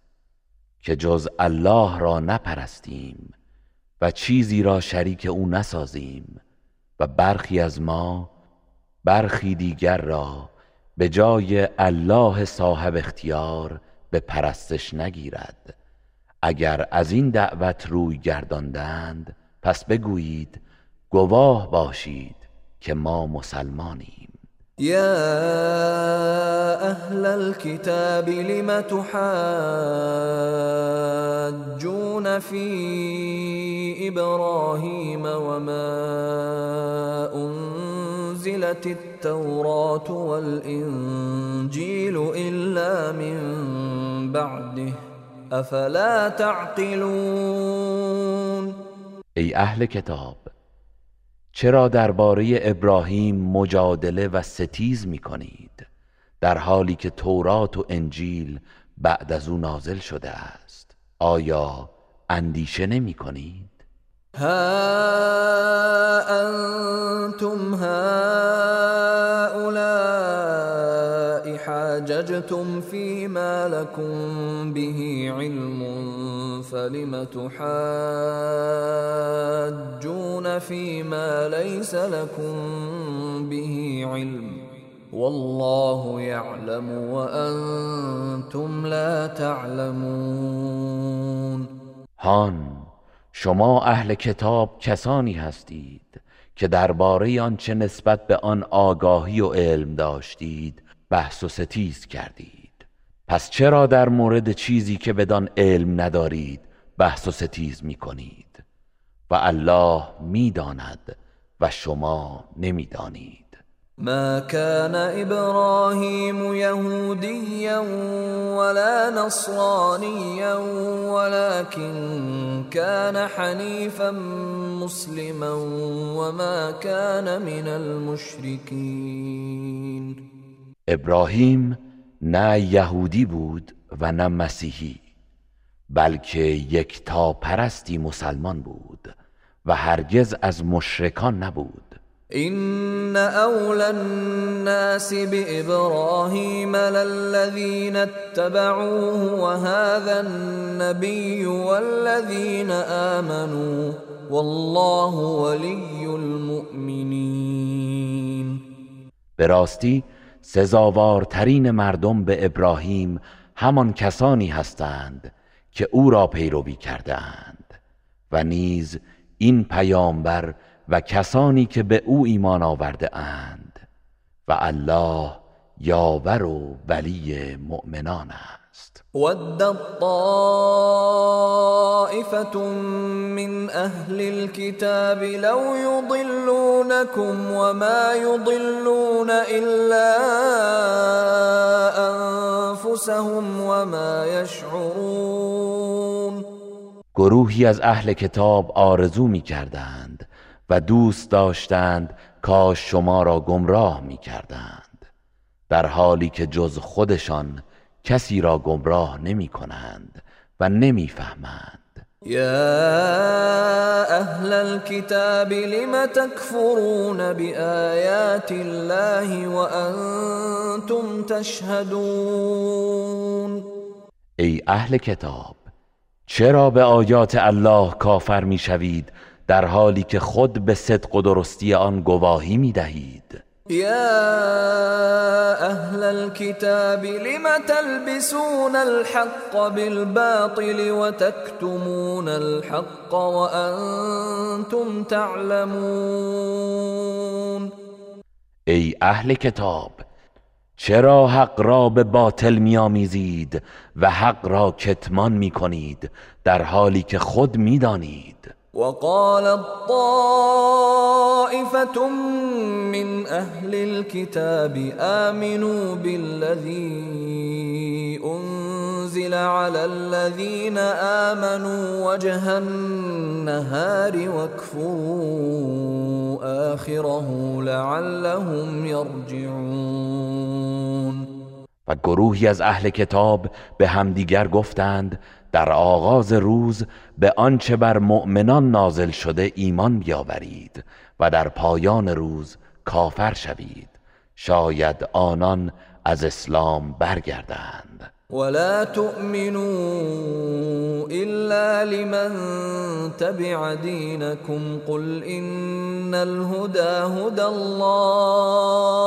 که جز الله را نپرستیم و چیزی را شریک او نسازیم و برخی از ما برخی دیگر را به جای الله صاحب اختیار به پرستش نگیرد. اگر از این دعوت روی گرداندند پس بگویید گواه باشید. که ما مسلمانیم. يا أهل الكتاب لم تحاجون في إبراهيم وما أنزلت التوراة والإنجيل إلا من بعده أفلا تعقلون؟ ای أهل کتاب چرا درباره ابراهیم مجادله و ستیز می کنید در حالی که تورات و انجیل بعد از او نازل شده است. آیا اندیشه نمی کنید ها أنتم هؤلاء حاججتم فيما لكم به علم فلم تحاجون فيما ليس لكم به علم؟ والله يعلم وأنتم لا تعلمون. هان شما اهل کتاب کسانی هستید که درباره آنچه نسبت به آن آگاهی و علم داشتید. بحث و ستیز کردید. پس چرا در مورد چیزی که بدان علم ندارید بحث و ستیز می کنید و الله می‌داند و شما نمی‌دانید. ما كان إبراهيم يهوديا ولا نصرانيا ولكن كان حنيفا مسلما وما كان من المشركين. ابراهیم نه یهودی بود و نه مسیحی بلکه یک تا پرستی مسلمان بود و هرگز از مشرکان نبود. إن أولى الناس بإبراهيم للذين اتبعوه وهذا النبي والذين آمنوا والله ولي المؤمنين. به راستی سزاوارترین مردم به ابراهیم همان کسانی هستند که او را پیروی کرده اند و نیز این پیامبر و کسانی که به او ایمان آورده اند و الله یاور و ولی مؤمنان است. ود طائفة من اهل الكتاب لو يضلونكم وما يضلون الا انفسهم وما يشعرون گروهی از اهل کتاب آرزو می کردند و دوست داشتند کاش شما را گمراه می کردند در حالی که جز خودشان کسی را گمراه نمی کنند و نمی فهمند. يا اهل الكتاب لم تكفرون بآيات الله وانتم تشهدون؟ ای اهل کتاب چرا به آیات الله کافر می شوید در حالی که خود به صدق و درستی آن گواهی می دهید؟ يا اهل الكتاب لم تلبسون الحق بالباطل وتكتمون الحق وانتم تعلمون؟ ای اهل کتاب چرا حق را به باطل میآمیزید و حق را کتمان می کنید در حالی که خود می‌دانید؟ وقال طائفة من أهل الكتاب آمنوا بالذي أنزل على الذين آمنوا وجه النهار واكفروا آخره لعلهم يرجعون. و گروهی از أهل کتاب به همدیگر گفتند در آغاز روز به آنچه بر مؤمنان نازل شده ایمان بیاورید و در پایان روز کافر شوید. شاید آنان از اسلام برگردند. ولا تؤمنوا إلا لمن تبع دينكم. قل إن الهدى هدى الله.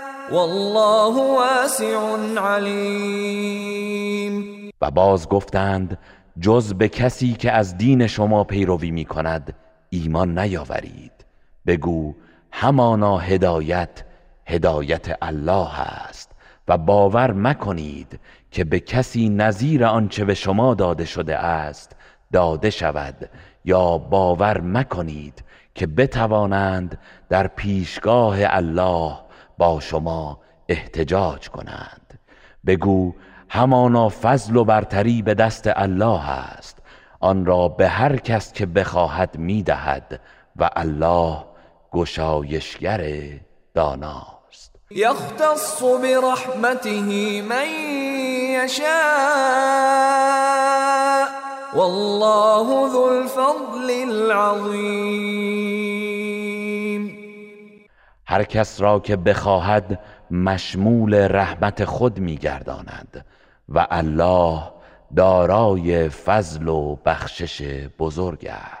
والله واسع علیم و باز گفتند جز به کسی که از دین شما پیروی می کند ایمان نیاورید. بگو همانا هدایت هدایت الله است. و باور مکنید که به کسی نظیر آنچه به شما داده شده است داده شود. یا باور مکنید که بتوانند در پیشگاه الله با شما احتجاج کنند. بگو همانا فضل و برتری به دست الله است. آن را به هر کس که بخواهد می‌دهد و الله گشایشگر داناست. یختص برحمته من یشاء والله ذو الفضل العظیم. هر کس را که بخواهد مشمول رحمت خود میگرداند و الله دارای فضل و بخشش بزرگ است.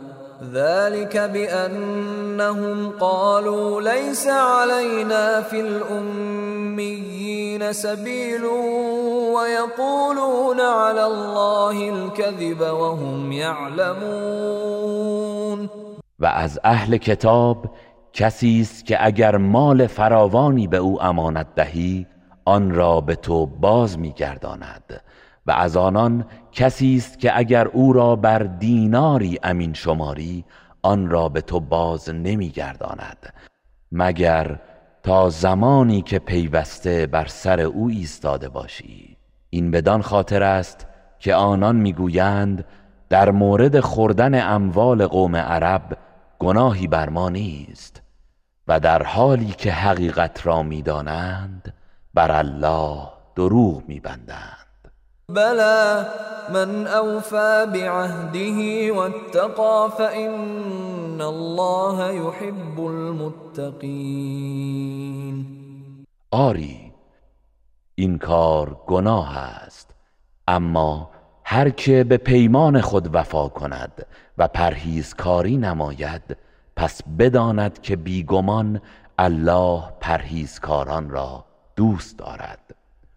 ذلك بأنهم قالوا ليس علينا في الأميين سبيل ويقولون على الله الكذب وهم يعلمون. و از اهل کتاب کسی است که اگر مال فراوانی به او امانت دهی آن را به تو باز میگرداند و از آنان کسی است که اگر او را بر دیناری امین شماری آن را به تو باز نمیگرداند. مگر تا زمانی که پیوسته بر سر او ایستاده باشی. این بدان خاطر است که آنان می‌گویند در مورد خوردن اموال قوم عرب گناهی بر ما نیست و در حالی که حقیقت را می‌دانند بر الله دروغ میبندند. بلى من اوفى بعهده واتقى فإن الله يحب المتقين. آری این کار گناه است اما هر که به پیمان خود وفا کند و پرهیزکاری نماید پس بداند که بیگمان الله پرهیزکاران را دوست دارد.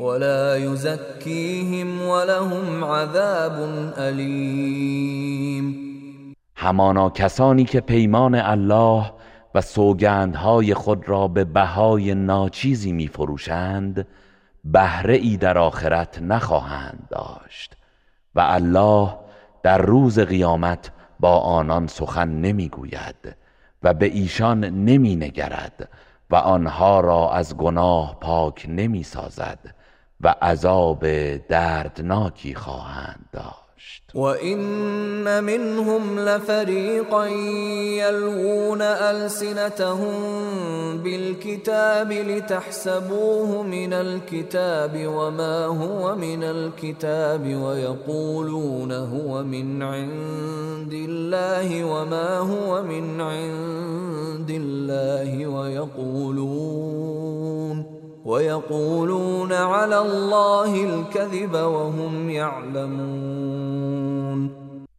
ولا يزكيهم ولهم عذاب علیم همانا کسانی که پیمان الله و سوگندهای خود را به بهای ناچیزی میفروشند بهره ای در آخرت نخواهند داشت و الله در روز قیامت با آنان سخن نمی‌گوید و به ایشان نمی نگرد و آنها را از گناه پاک نمی سازد و عذاب دردناکی خواهند داشت. و این منهم لفریقا یلوون السنتهم بالكتاب لتحسبوه من الكتاب وما هو من الكتاب ويقولون هو من عند الله وما هو من عند الله ويقولون ويقولون على الله الكذب وهم يعلمون.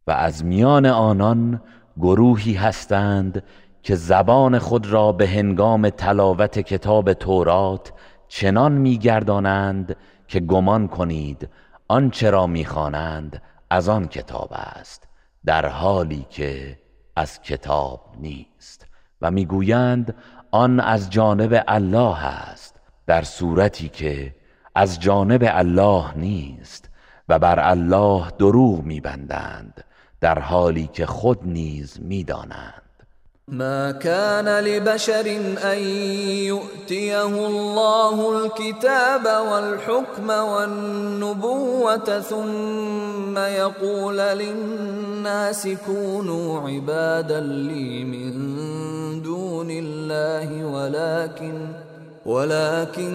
و از میان آنان گروهی هستند که زبان خود را به هنگام تلاوت کتاب تورات چنان میگردانند که گمان کنید آنچه را می‌خوانند از آن کتاب است در حالی که از کتاب نیست. و می‌گویند آن از جانب الله است. در صورتی که از جانب الله نیست و بر الله دروغ میبندند در حالی که خود نیز می‌دانند. ما كان لبشر ان يؤتيه الله الكتاب والحكم والنبوة ثم يقول للناس كونوا عبادا لي من دون الله ولكن ولكن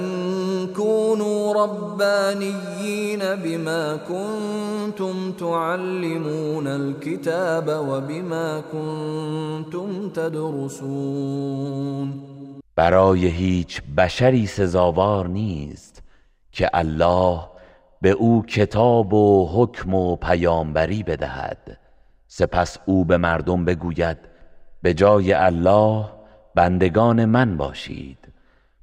كونوا ربانيين بما كنتم تعلمون الكتاب وبما كنتم تدرسون. برای هیچ بشری سزاوار نیست که الله به او کتاب و حکم و پیامبری بدهد. سپس او به مردم بگوید به جای الله بندگان من باشید.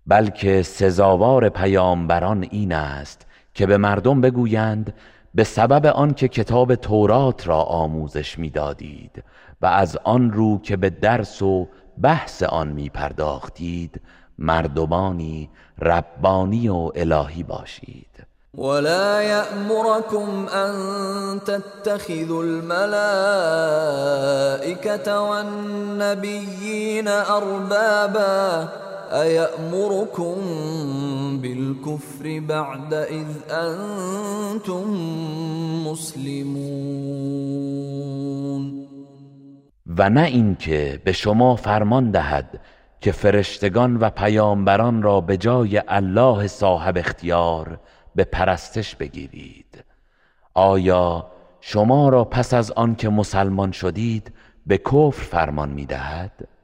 بلکه سزاوار پیامبران این است که به مردم بگویند به سبب آنکه کتاب تورات را آموزش می‌دادید و از آن رو که به درس و بحث آن می پرداختید مردمانی ربانی و الهی باشید. ولا يأمركم أن تتخذوا الملائكة والنبيين أربابا ایأمركم بالكفر بعد اذ انتم مسلمون؟ و نه اینکه به شما فرمان دهد که فرشتگان و پیامبران را به جای الله صاحب اختیار به پرستش بگیرید. آیا شما را پس از آن که مسلمان شدید به کفر فرمان می‌دهد؟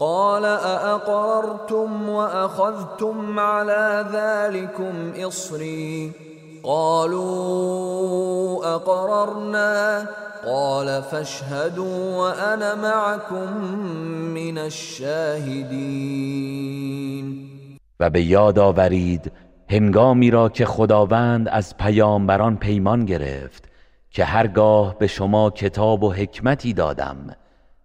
قال أأقررتم وأخذتم على ذلكم إصري؟ قالوا أقررنا. قال فاشهدوا وأنا معكم من الشاهدين. و به یاد آورید هنگامی را که خداوند از پیامبران پیمان گرفت که هرگاه به شما کتاب و حکمتی دادم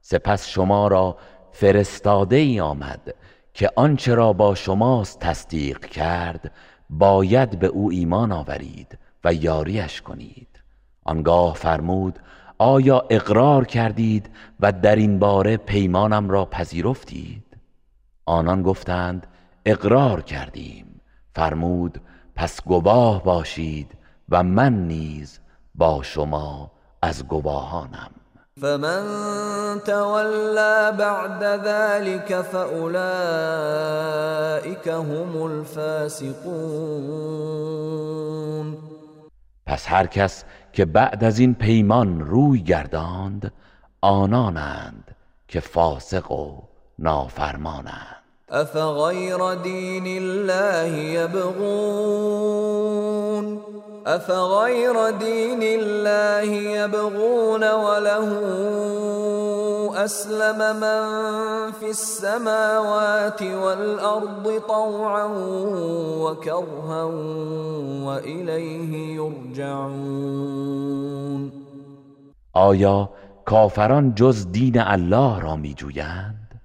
سپس شما را فرستاده ای آمد که آنچه را با شماست تصدیق کرد باید به او ایمان آورید و یاریش کنید. آنگاه فرمود آیا اقرار کردید و در این باره پیمانم را پذیرفتید؟ آنان گفتند اقرار کردیم. فرمود پس گواه باشید و من نیز با شما از گواهانم. فمن تولى بعد ذلك فأولئك هم الفاسقون پس هر کس که بعد از این پیمان روی گرداند آنانند که فاسق و نافرمانند. افغیر دین الله یبغون افغیر دین الله یبغون وله اسلم من فی السماوات والارض طوعا وكرها وإلیه یرجعون آیا کافران جز دین الله را می جویند؟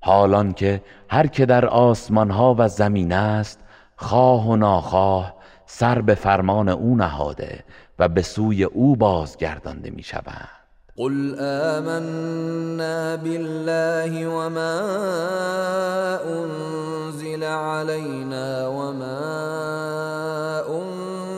حالان که هر که در آسمان ها و زمین است خواه و ناخواه سر به فرمان او نهاده و به سوی او بازگردانده می شود قل آمنا بالله وما انزل علينا وما انزل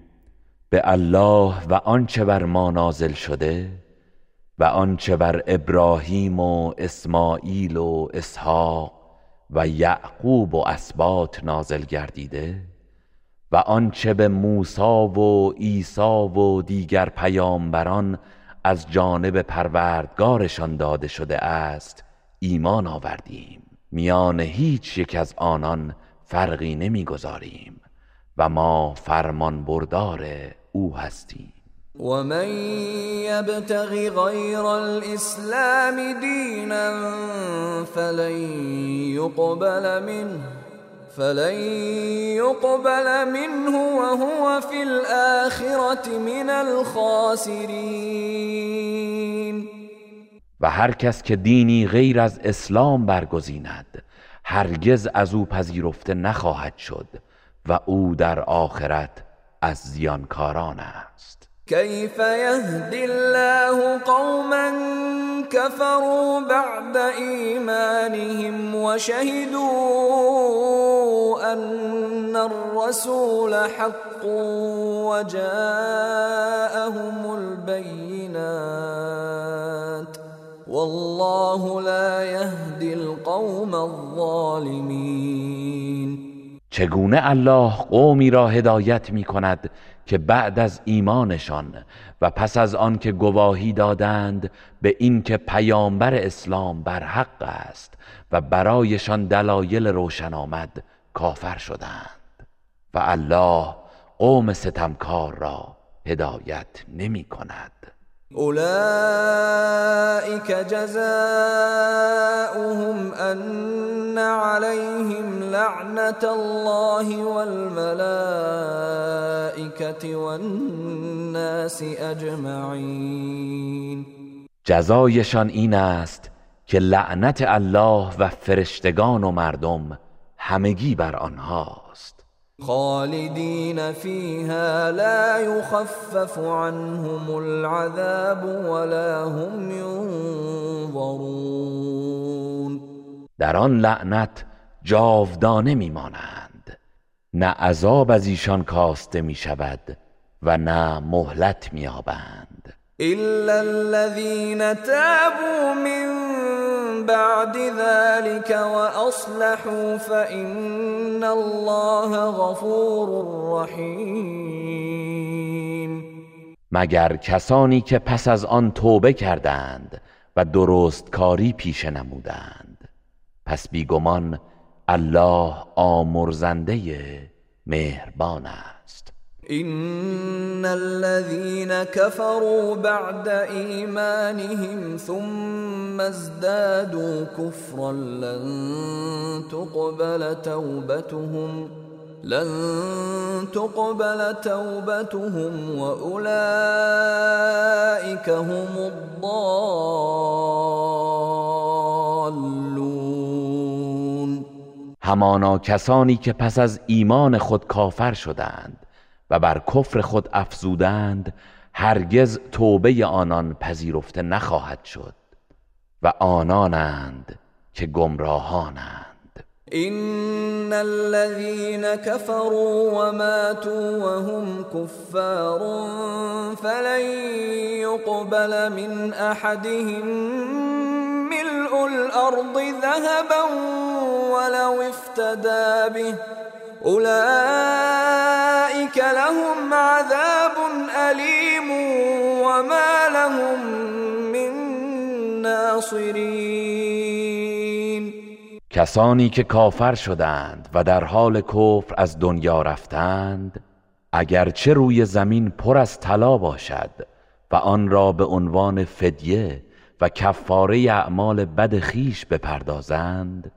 به الله و آنچه بر ما نازل شده و آنچه بر ابراهیم و اسماعیل و اسحاق و یعقوب و اسبات نازل گردیده و آنچه به موسی و عیسی و دیگر پیامبران از جانب پروردگارشان داده شده است ایمان آوردیم. میان هیچ یک از آنان فرقی نمی‌گذاریم و ما فرمان بردار او هستیم. ومن يبتغ غير الاسلام دينا فلن يقبل منه فلن يقبل منه وهو في الآخرة من الخاسرين و هر کس که دینی غیر از اسلام برگزیند هرگز از او پذیرفته نخواهد شد و او در آخرت از زیانکاران است. كيف يهدي الله قوما كفروا بعد إيمانهم وشهدوا أن الرسول حق وجاءهم البينات والله لا يهدي القوم الظالمين. چگونه الله قومی را هدایت می کند که بعد از ایمانشان و پس از آن که گواهی دادند به اینکه پیامبر اسلام بر حق است و برایشان دلایل روشن آمد کافر شدند و الله قوم ستمکار را هدایت نمی کند اولئك جزاؤهم ان عليهم لعنت الله والملائكه والناس اجمعین جزایشان این است که لعنت الله و فرشتگان و مردم همگی بر آنهاست. خالدین فیها لا یخفف عنهم العذاب ولا هم ینظرون در آن لعنت جاودانه میمانند. نه عذاب از ایشان کاسته می شود و نه مهلت مییابند. الا الذين تابوا من بعد ذلك واصلحوا فان الله غفور رحیم مگر کسانی که پس از آن توبه کردند و درست کاری پیش نمودند. پس بیگمان الله آمرزنده مهربان است. ان الذين كفروا بعد ايمانهم ثم ازدادوا كفرا لن تقبل توبتهم لن تقبل توبتهم واولئك هم الضالون همانا کسانی که پس از ایمان خود کافر شدند. و بر کفر خود افزودند هرگز توبه آنان پذیرفته نخواهد شد و آنانند که گمراهانند. ان الذين كفروا وماتوا وهم كفار فلن يقبل من احدهم ملء الارض ذهبا ولو افتدى به اولئك لهم عذاب الیم وما لهم من ناصرین کسانی که کافر شدند و در حال کفر از دنیا رفتند اگرچه روی زمین پر از طلا باشد و آن را به عنوان فدیه و کفاره اعمال بد خیش بپردازند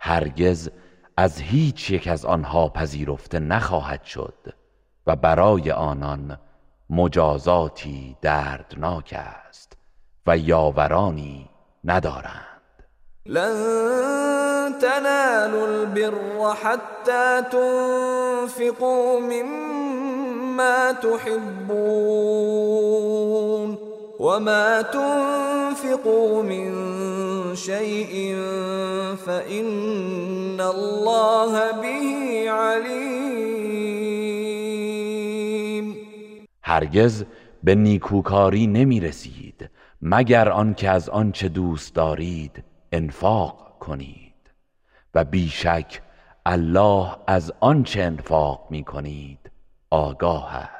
هرگز از هیچ یک از آنها پذیرفته نخواهد شد و برای آنان مجازاتی دردناک است و یاورانی ندارند. لن تنالوا البر حتى تنفقوا مما تحبون. وما تنفقوا من شيء فإن الله به عليم. هرگز به نیکوکاری نمی رسید مگر آنکه از آنچه دوست دارید انفاق کنید. و بیشک الله از آنچه انفاق می کنید آگاه است.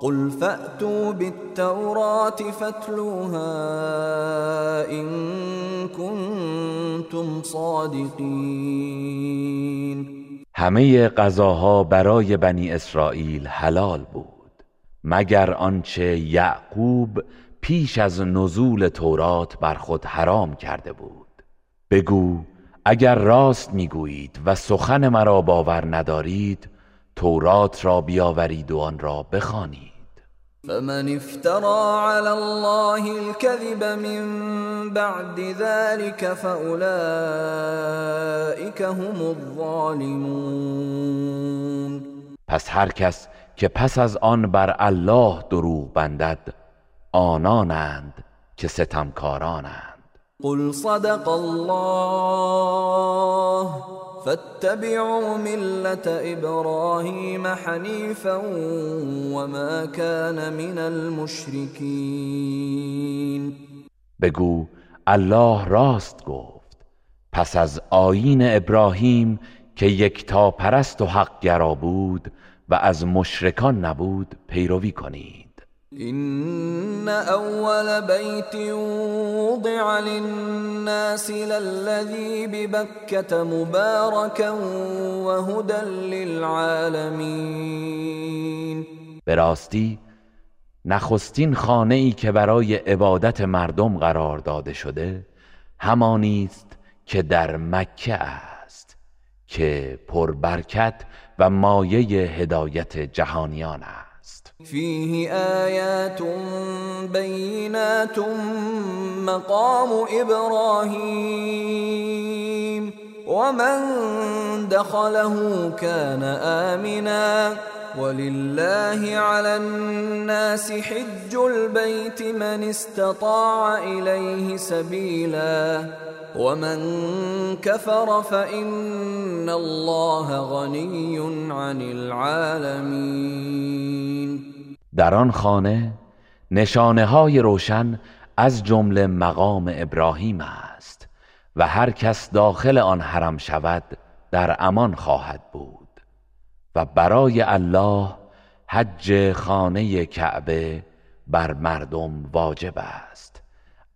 قل فأتوا بالتوراة فاتلوها إن كنتم صادقين. همه غذاها برای بنی اسرائیل حلال بود مگر آنچه یعقوب پیش از نزول تورات بر خود حرام کرده بود. بگو اگر راست می‌گویید و سخن مرا باور ندارید تورات را بیاورید و آن را بخوانید. فمن افترى على الله الكذب من بعد ذلك فاولئك هم الظالمون. پس هر کس که پس از آن بر الله دروغ بندد آنانند که ستمکارانند. قل صدق الله. فاتبعوا ملت ابراهیم حنیفا وما كان من المشرکین بگو الله راست گفت. پس از آیین ابراهیم که یک تا پرست و حق گرا بود و از مشرکان نبود پیروی کنید. إن أول بيت وضع للناس للذي ببكة مباركا وهدى للعالمين. به راستی نخستین خانه ای که برای عبادت مردم قرار داده شده همانی است که در مکه است که پربرکت و مایه هدایت جهانیان است. فيه آيات بينات مقام إبراهيم ومن دخله كان آمنا ولله على الناس حج البيت من استطاع إليه سبيلا ومن كفر فإن الله غني عن العالمين. در آن خانه نشانه های روشن از جمله مقام ابراهیم است. و هر کس داخل آن حرم شود در امان خواهد بود. و برای الله حج خانه کعبه بر مردم واجب است.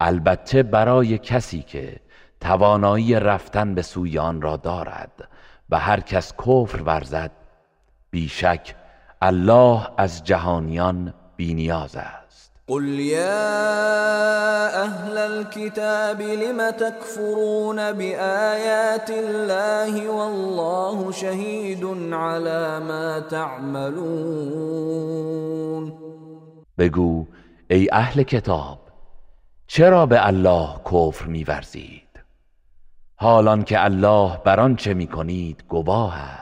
البته برای کسی که توانایی رفتن به سوی آن را دارد و هر کس کفر ورزد بیشک الله از جهانیان بینیاز است. قل يا أهل الكتاب لم تكفرون بآيات الله والله شهيد على ما تعملون. بگو ای اهل کتاب چرا به الله کفر میورزید؟ حالان که الله بر آنچه می‌کنید گواه است.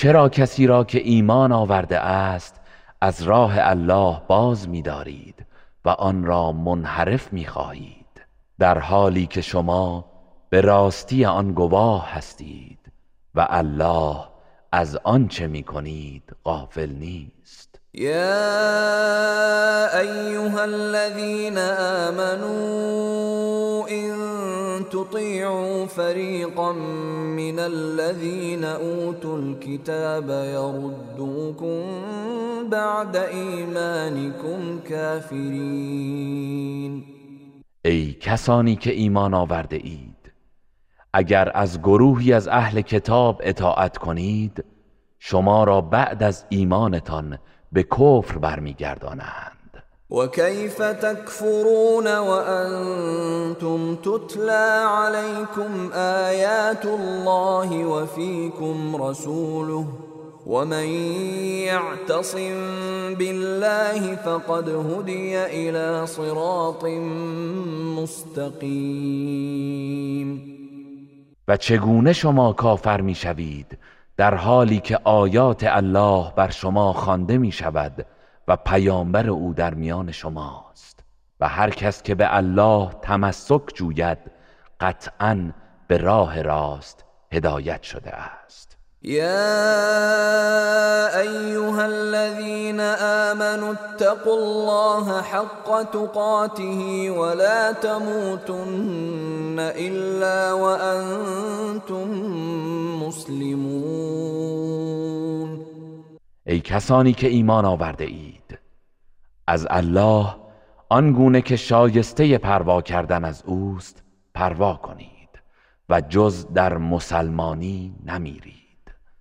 چرا کسی را که ایمان آورده است از راه الله باز می‌دارید و آن را منحرف می‌خواهید؟ در حالی که شما به راستی آن گواه هستید و الله از آنچه می‌کنید غافل نیست. يا أيها الذين آمنوا إن تطيعوا فريقا من الذين أوتوا الكتاب يردوكم بعد إيمانكم كافرين. ای کسانی که ایمان آورده اید اگر از گروهی از اهل کتاب اطاعت کنید شما را بعد از ایمانتان به کفر برمیگردانند. وكيف تكفرون وأنتم تتلى عليكم آيات الله وفيكم رسوله ومن يعتصم بالله فقد هدي إلى صراط مستقيم و چگونه شما کافر می‌شوید؟ در حالی که آیات الله بر شما خوانده می شود و پیامبر او در میان شماست و هر کس که به الله تمسک جوید قطعا به راه راست هدایت شده است. يا أيها الذين آمنوا اتقوا الله حق تقاته ولا تموتن إلا وأنتم مسلمون. ای کسانی که ایمان آورده اید از الله آنگونه که شایسته پروا کردن از اوست پروا کنید و جز در مسلمانی نمیرید.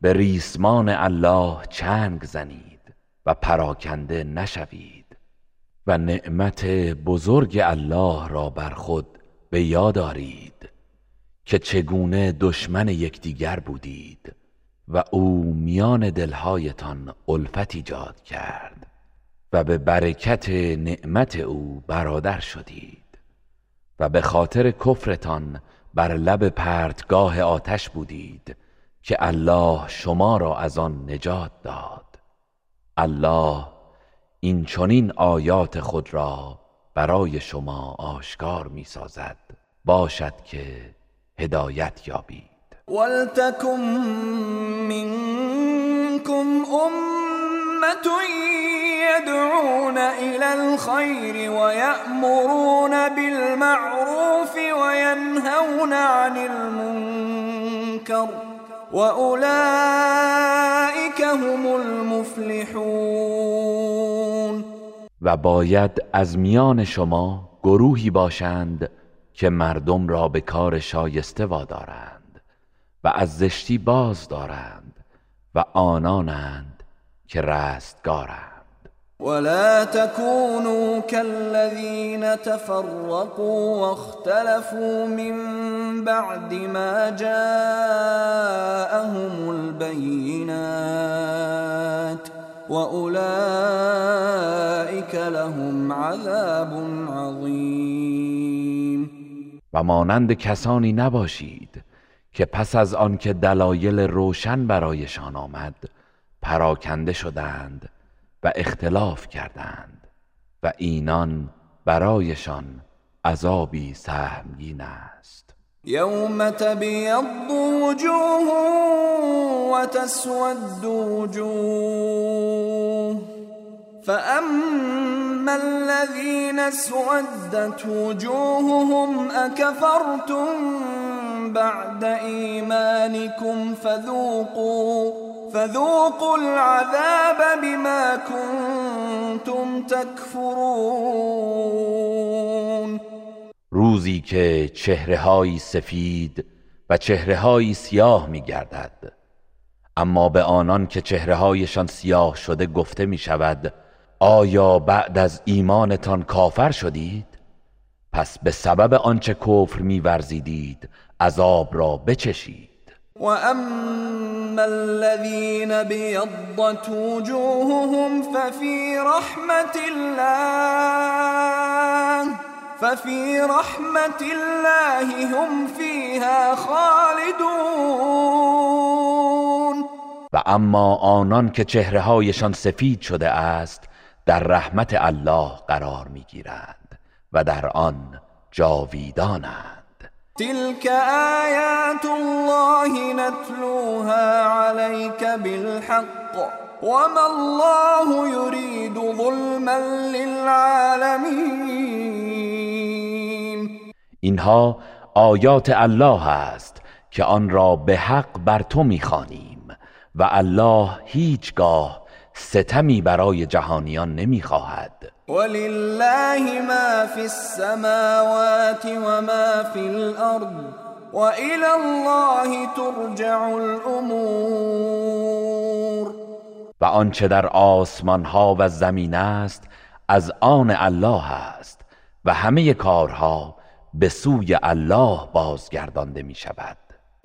به ریسمان الله چنگ زنید و پراکنده نشوید و نعمت بزرگ الله را بر خود به یاد آرید که چگونه دشمن یکدیگر بودید و او میان دلهایتان الفت ایجاد کرد و به برکت نعمت او برادر شدید و به خاطر کفرتان بر لب پرتگاه آتش بودید که الله شما را از آن نجات داد. الله این چنین آیات خود را برای شما آشکار می سازد. باشد که هدایت یابید. ولتكن منكم أمة يدعون إلى الخير ويأمرون بالمعروف وينهون عن المنكر وأولئك هم المفلحون و باید از میان شما گروهی باشند که مردم را به کار شایسته وادارند و از زشتی باز دارند و آنانند که رستگارند. ولا تكونوا كالذين تفرقوا واختلفوا من بعد ما جاءهم البينات واولئك لهم عذاب عظیم و مانند کسانی نباشید که پس از آنکه دلایل روشن برایشان آمد پراکنده شدند و اختلاف کردند و اینان برایشان عذابی سهمگین است. یوم تبیض وجوه وتسود وجوه. فأما الذين اسودت وجوههم أكفرتم بعد إيمانكم فذوقوا فذوقوا العذاب بما كنتم تكفرون. روزی که چهره سفید و چهره سیاه می گردد اما به آنان که چهره هایشان سیاه شده گفته می شود آیا بعد از ایمانتان کافر شدید؟ پس به سبب آنچه کفر میورزیدید عذاب را بچشید و اما الذين بيضت وجوههم ففي رحمت الله ففي رحمت الله هم فيها خالدون و اما آنان که چهره هایشان سفید شده است در رحمت الله قرار می‌گیرند و در آن جاویدانند. تلك آیات الله نتلوها عليك بالحق. وما الله يريد ظلما للعالمين. اینها آیات الله است که آن را به حق بر تو می‌خوانیم و الله هیچگاه ستمی برای جهانیان نمی‌خواهد. ولله ما فی السماوات و ما فی الارض و الى الله ترجع الامور. و آنچه در آسمان ها و زمین است از آن الله است و همه کارها به سوی الله بازگردانده می شود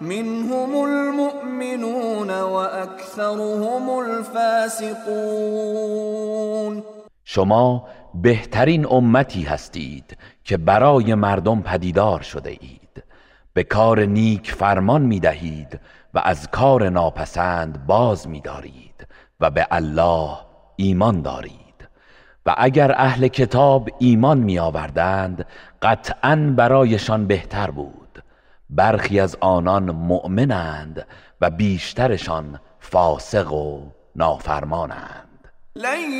منهم المؤمنون وأكثرهم الفاسقون. شما بهترین امتی هستید که برای مردم پدیدار شده اید. به کار نیک فرمان می دهید و از کار ناپسند باز می دارید و به الله ایمان دارید. و اگر اهل کتاب ایمان می آوردند قطعا برایشان بهتر بود. برخی از آنان مؤمنند و بیشترشان فاسق و نافرمانند. لن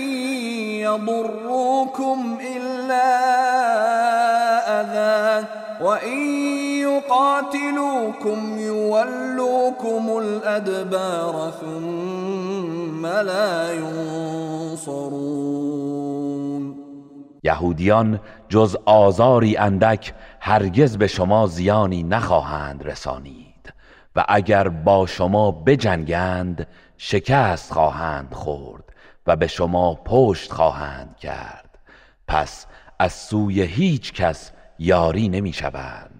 يضروكم إلا أذى وإن يقاتلوكم يولوكم الأدبار ثم لا ينصرون. یهودیان جز آزاری اندک هرگز به شما زیانی نخواهند رسانید و اگر با شما بجنگند شکست خواهند خورد و به شما پشت خواهند کرد. پس از سوی هیچ کس یاری نمی شوند.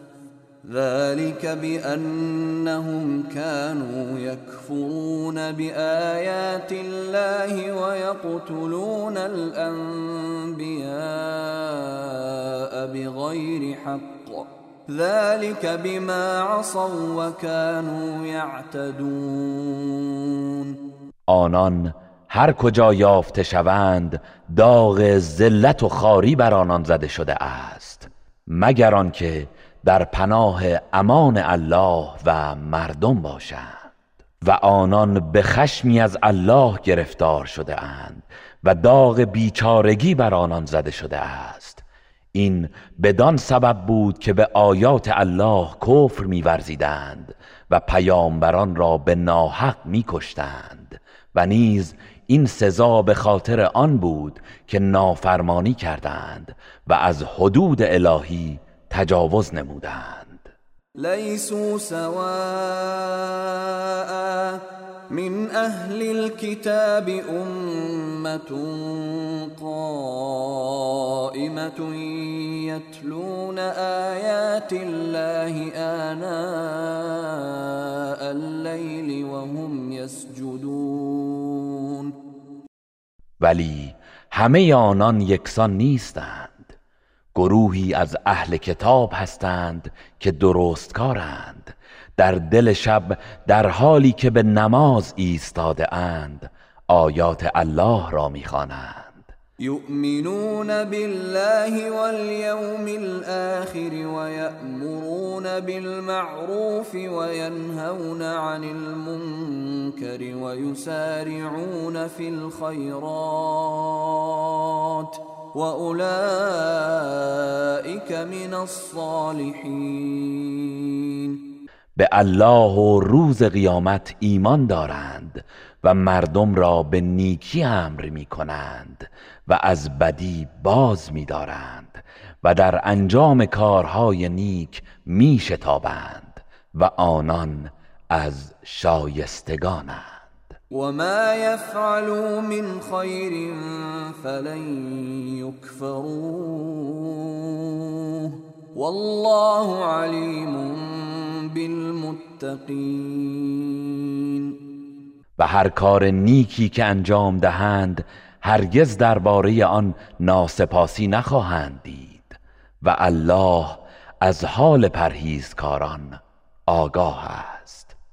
ذلك بأنهم كانوا يكفرون بآيات الله ويقتلون الأنبياء بغير حق. ذلك بما عصوا وكانوا يعتدون. آنان هر کجا یافته شوند داغ ذلت و خاری بر آنان زده شده است. مگر آنکه در پناه امان الله و مردم باشند و آنان به خشمی از الله گرفتار شده اند و داغ بیچارگی بر آنان زده شده است. این بدان سبب بود که به آیات الله کفر میورزیدند و پیامبران را به ناحق میکشتند و نیز این سزا به خاطر آن بود که نافرمانی کردند و از حدود الهی تجاوز نمودند. لیسوا سواء من اهل الكتاب امة قائمة يتلون آيات الله آناء الليل وهم يسجدون. ولی همه آنان یکسان نیستند. گروهی از اهل کتاب هستند که درستکارند. در دل شب در حالی که به نماز ایستاده اند آیات الله را می‌خوانند. يؤمنون بالله واليوم الآخر ويأمرون بالمعروف وينهون عن المنكر ويسارعون في الخيرات واولئك من الصالحین به الله و روز قیامت ایمان دارند و مردم را به نیکی امر می کنند و از بدی باز می دارند و در انجام کارهای نیک می شتابند و آنان از شایستگانند. وما يفعلوا من خير فلن يكفروه والله عليم بالمتقين و هر کار نیکی که انجام دهند هرگز درباره آن ناسپاسی نخواهند دید و الله از حال پرهیزکاران آگاه است.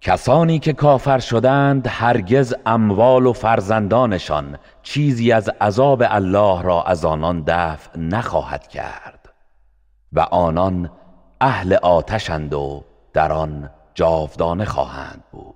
کسانی که کافر شدند هرگز اموال و فرزندانشان چیزی از عذاب الله را از آنان دفع نخواهد کرد و آنان اهل آتشند و در آن جاودانه خواهند بود.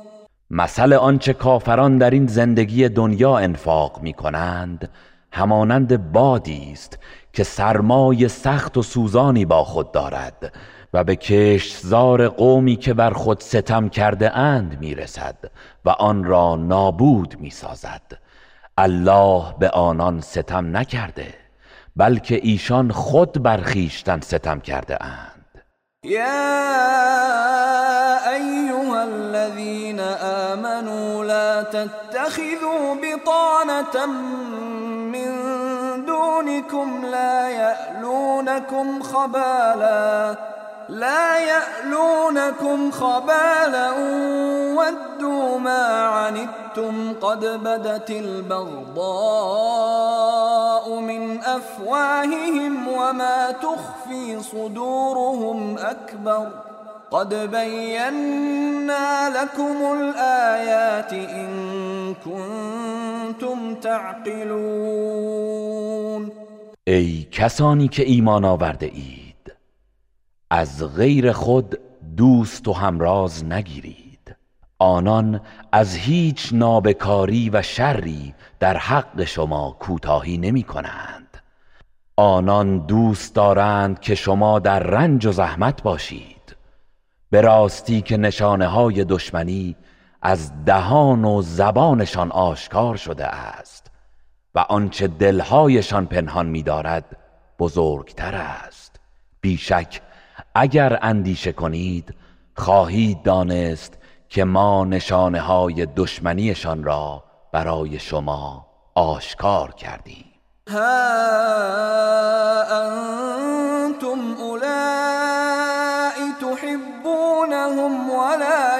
مثل آنچه کافران در این زندگی دنیا انفاق می کنند همانند بادی است که سرمای سخت و سوزانی با خود دارد و به کشتزار قومی که بر خود ستم کرده اند می رسد و آن را نابود می سازد الله به آنان ستم نکرده بلکه ایشان خود بر خویشتن ستم کرده اند. یا ایها الذين آمنوا لا تتخذوا بطانة من دونكم لا يألونكم خبالا لا يألونكم خبالا ودوا ما عنتم قد بدت البغضاء من أفواههم وما تخفي صدورهم أكبر قد بينا لكم الآيات إن كنتم تعقلون کسانی که ایمان آورده اید. از غیر خود دوست و همراز نگیرید. آنان از هیچ نابکاری و شری در حق شما کوتاهی نمی کنند. آنان دوست دارند که شما در رنج و زحمت باشید. به راستی که نشانه های دشمنی از دهان و زبانشان آشکار شده است و آنچه دلهایشان پنهان می‌دارد بزرگتر است. بیشک اگر اندیشه کنید خواهید دانست که ما نشانه های دشمنیشان را برای شما آشکار کردیم. ها انتم اولائی تحبونهم ولا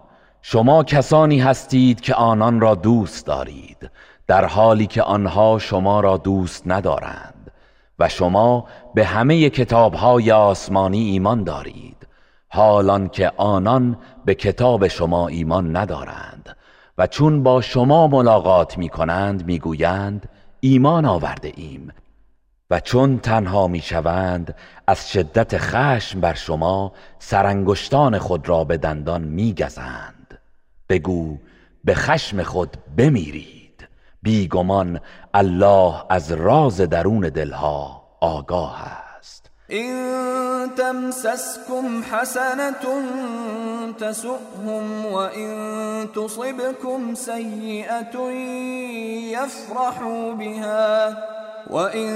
شما کسانی هستید که آنان را دوست دارید در حالی که آنها شما را دوست ندارند و شما به همه کتابهای آسمانی ایمان دارید حالان که آنان به کتاب شما ایمان ندارند و چون با شما ملاقات می کنند می گویند ایمان آورده ایم و چون تنها می شوند از شدت خشم بر شما سرانگشتان خود را به دندان می گزند بگو به خشم خود بمیرید. بیگمان الله از راز درون دلها آگاه است. إن تمسسكم حسنة تسؤهم وإن تصبكم سيئة يفرحوا بها. وإن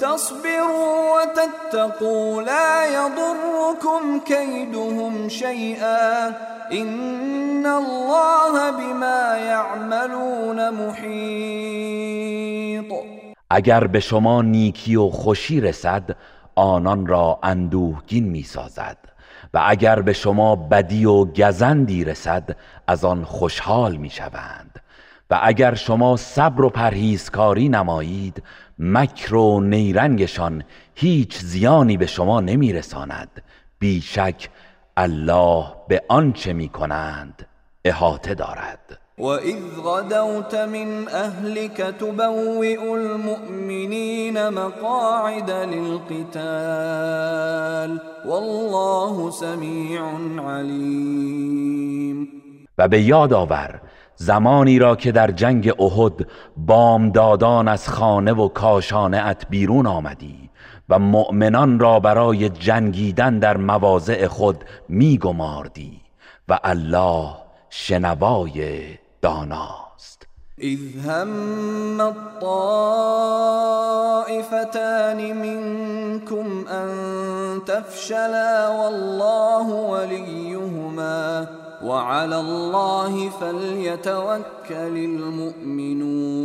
تصبروا وتتقوا لا يضركم كيدهم شيئا إن الله بما يعملون محيط. اگر به شما نیکی و خوشی رسد آنان را اندوهگین می سازد و اگر به شما بدی و گزندی رسد از آن خوشحال می شوند و اگر شما صبر و پرهیزکاری نمایید مکر و نیرنگشان هیچ زیانی به شما نمی رساند بیشک الله به آنچه می کنند احاطه دارد. وَإِذْ غَدَوْتَ مِنْ أَهْلِكَ تُبَوِّئُ الْمُؤْمِنِينَ مَقَاعِدَ لِلْقِتَالِ وَاللَّهُ سَمِيعٌ عَلِيمٌ و به یاد آور زمانی را که در جنگ احد بامدادان از خانه و کاشانه ات بیرون آمدی و مؤمنان را برای جنگیدن در مواضع خود میگماردی و الله شنوای داناست. إذ هم الطائفتان منكم أن تفشلا والله وليهما وعلى الله فليتوكل المؤمنون.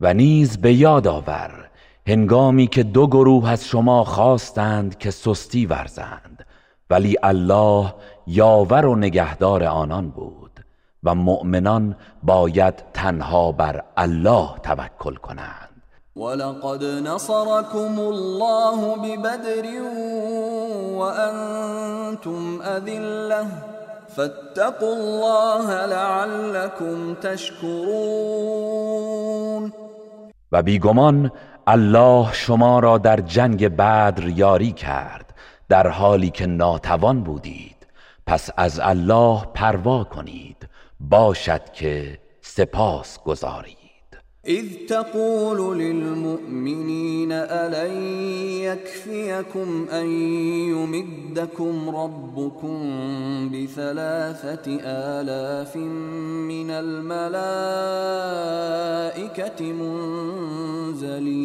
و نیز به یاد آور هنگامی که دو گروه از شما خواستند که سستی ورزند ولی الله یاور و نگهدار آنان بود و مؤمنان باید تنها بر الله توکل کنند. ولقد نصركم الله ببدر وأنتم أذلة فاتقوا الله لعلكم تشكرون و بیگمان الله شما را در جنگ بدر یاری کرد در حالی که ناتوان بودید. پس از الله پروا کنید. باشد که سپاس گذارید. إذ تقول للمؤمنين ألن يكفيكم أن يمدكم ربكم بثلاثة آلاف من الملائكة منزلين.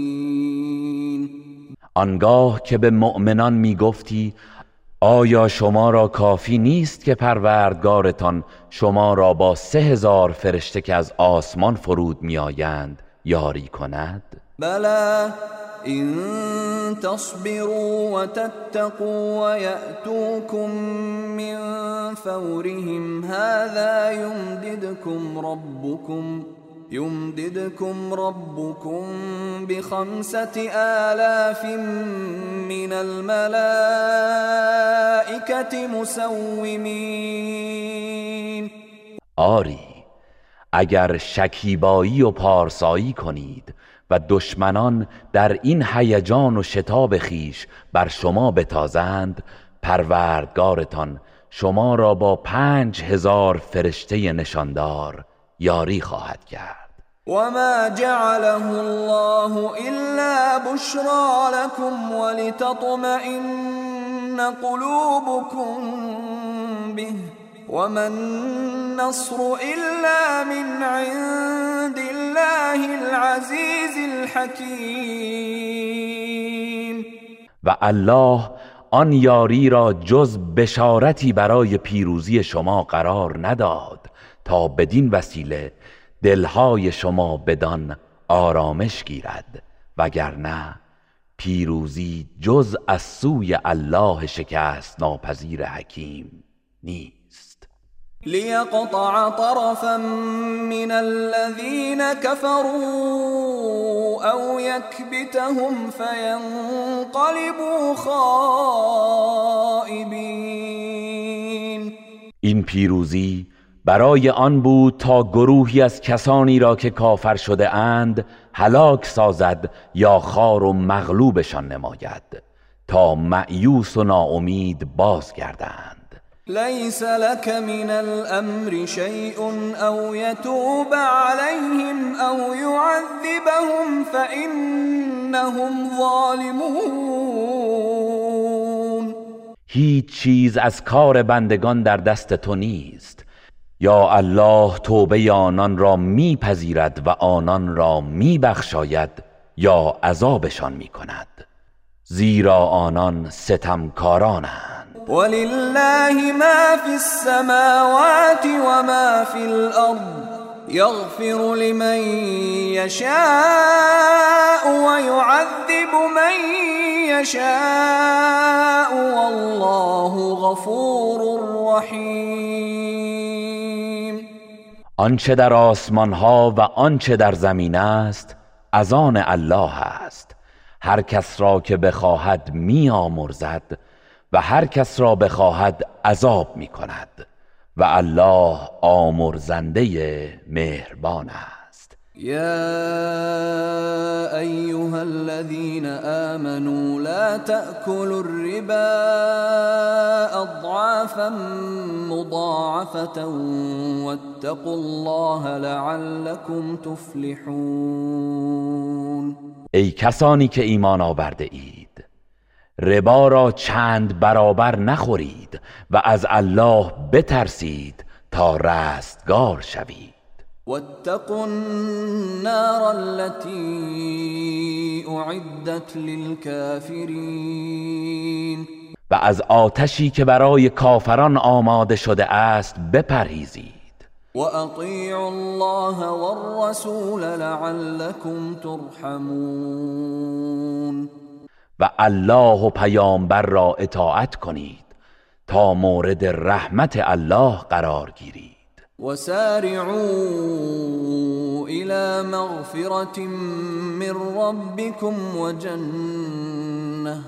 آنگاه که به مؤمنان می گفتی آیا شما را کافی نیست که پروردگارتان شما را با سه هزار فرشته که از آسمان فرود میآیند یاری کند؟ بلى إن تصبروا وتتقوا ويأتوكم من فورهم هذا يمددكم ربكم يمددكم ربكم بخمسة آلاف من الملائكة مسومين. آری اگر شکیبایی و پارسایی کنید و دشمنان در این هیجان و شتاب خیش بر شما بتازند پروردگارتان شما را با پنج هزار فرشته نشاندار یاری خواهد کرد. وما جعله الله إلا بشرى لكم ولتطمئن قلوبكم به وما النصر إلا من عند الله العزيز الحكيم. و الله آن یاری را جز بشارتی برای پیروزی شما قرار نداد تا بدین وسیله دلهای شما بدان آرامش گیرد وگرنه پیروزی جز از سوی الله شکست ناپذیر حکیم نیست. ليقطع طرفا من الذين كفروا أو يكبتهم فينقلبوا خائبين این پیروزی برای آن بود تا گروهی از کسانی را که کافر شده اند هلاک سازد یا خار و مغلوبشان نماید تا معیوس و ناامید بازگردند. ليس لك من الأمر شيء أو يتوب عليهم أو يعذبهم فإنهم ظالمون. هیچ چیز از کار بندگان در دست تو نیست. یا الله توبه آنان را میپذیرد و آنان را میبخشاید یا عذابشان می‌کند. زیرا آنان ستمکارانند. ولله ما في السماوات وما في الأرض يغفر لمن يشاء ويعذب من يشاء والله غفور رحيم. آنچه در آسمان ها و آنچه در زمین است از آن الله است. هر کس را که بخواهد میآمرزد و هر کس را بخواهد عذاب می کند و الله آمرزنده مهربان است. يا أيها الذين آمنوا لا تأكلوا الربا أضعافا مضاعفة واتقوا الله لعلكم تفلحون. ای کسانی که ایمان آورده اید. ربا را چند برابر نخورید و از الله بترسید تا رستگار شوید. واتقوا النار التي اعدت للكافرین و از آتشی که برای کافران آماده شده است بپرهیزید. واطیعوا الله والرسول لعلكم ترحمون. و الله و پیامبر را اطاعت کنید تا مورد رحمت الله قرار گیرید. وسارعوا الى مغفرة من ربكم وجنة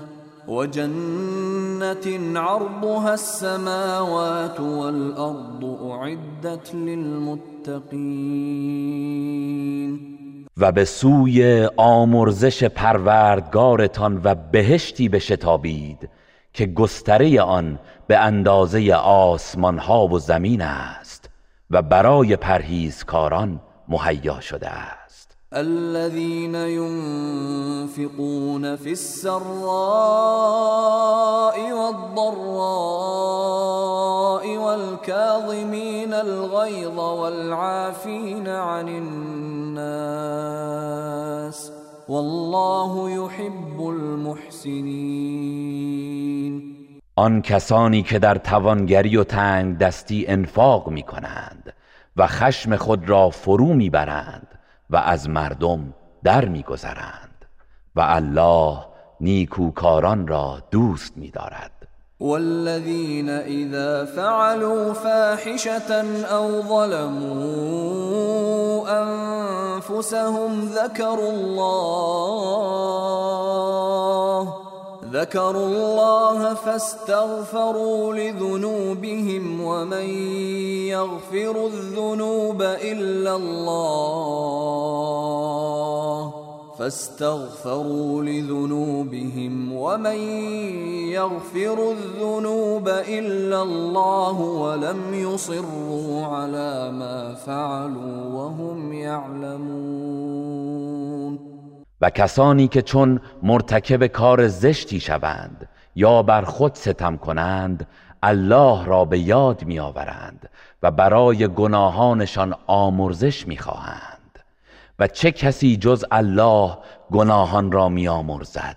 وجنة عرضها السماوات والأرض أعدت للمتقين. و به سوی آمرزش پروردگارتان و بهشتی بشتابید که گستره آن به اندازه آسمان ها و زمین است و برای پرهیزکاران مهیا شده است. الذين ينفقون في السراء والضراء والكاظمين الغيظ والعافين عن الناس والله يحب المحسنين. آن کسانی که در توانگری و تنگ دستی انفاق می کنند و خشم خود را فرو می برند و از مردم در می گذرند و الله نیکوکاران را دوست می دارد والذين إذا فعلوا فاحشة أو ظلموا أنفسهم ذكروا الله ذكروا الله فاستغفروا لذنوبهم ومن يغفر الذنوب إلا الله فاستغفروا لذنوبهم ومن يغفر الذنوب إلا الله ولم يصروا على ما فعلوا وهم يعلمون و کسانی که چون مرتکب کار زشتی شوند یا بر خود ستم کنند الله را به یاد می آورند و برای گناهانشان آمرزش می خواهند و چه کسی جز الله گناهان را می آمرزد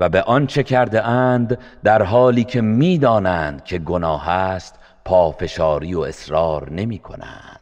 و به آنچه کرده اند در حالی که می‌دانند که گناه است پافشاری و اصرار نمی کنند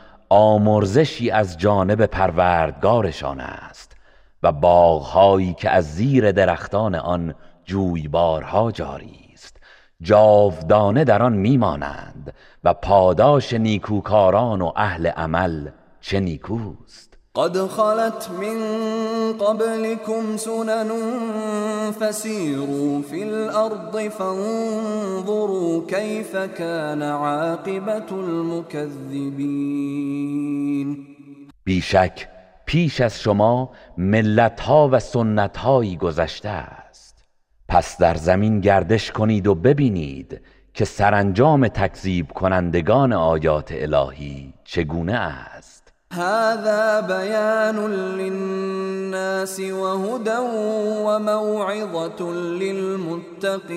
آمرزشی از جانب پروردگارشان است و باغهایی که از زیر درختان آن جویبارها جاری است. جاودانه در آن میمانند و پاداش نیکوکاران و اهل عمل چه نیکوست؟ قد خلت من قبلكم سنن فسيروا في الأرض فانظروا كيف كان عاقبة المكذبين. بیشک پیش از شما ملتها و سنتهایی گذشته است. پس در زمین گردش کنید و ببینید که سرانجام تکذیب کنندگان آیات الهی چگونه است. هذا بيان للناس وهدى وموعظة للمتقين.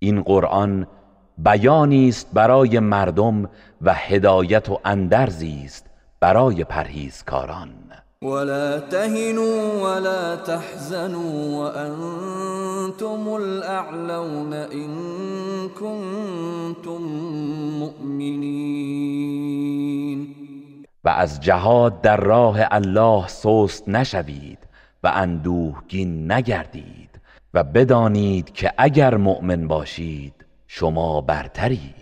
این قرآن بیانی است برای مردم و هدایت و اندرزی است برای پرهیزکاران. ولا تهنوا ولا تحزنوا وأنتم الأعلون إن كنتم مؤمنين. و از جهاد در راه الله سست نشوید و اندوهگین نگردید و بدانید که اگر مؤمن باشید شما برترید.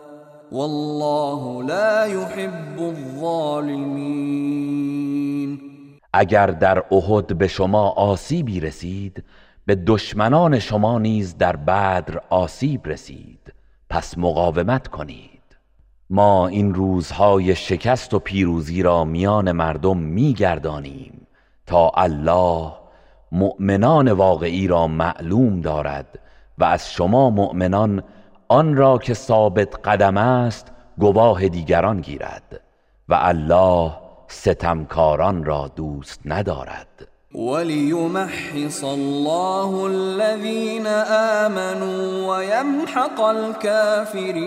والله لا يحب الظالمين. اگر در احد به شما آسیبی رسید به دشمنان شما نیز در بدر آسیب رسید. پس مقاومت کنید. ما این روزهای شکست و پیروزی را میان مردم میگردانیم تا الله مؤمنان واقعی را معلوم دارد و از شما مؤمنان آن را که ثابت قدم است گواه دیگران گیرد و الله ستمکاران را دوست ندارد. وليمحص الله الذين آمنوا ويمحق الكافرين.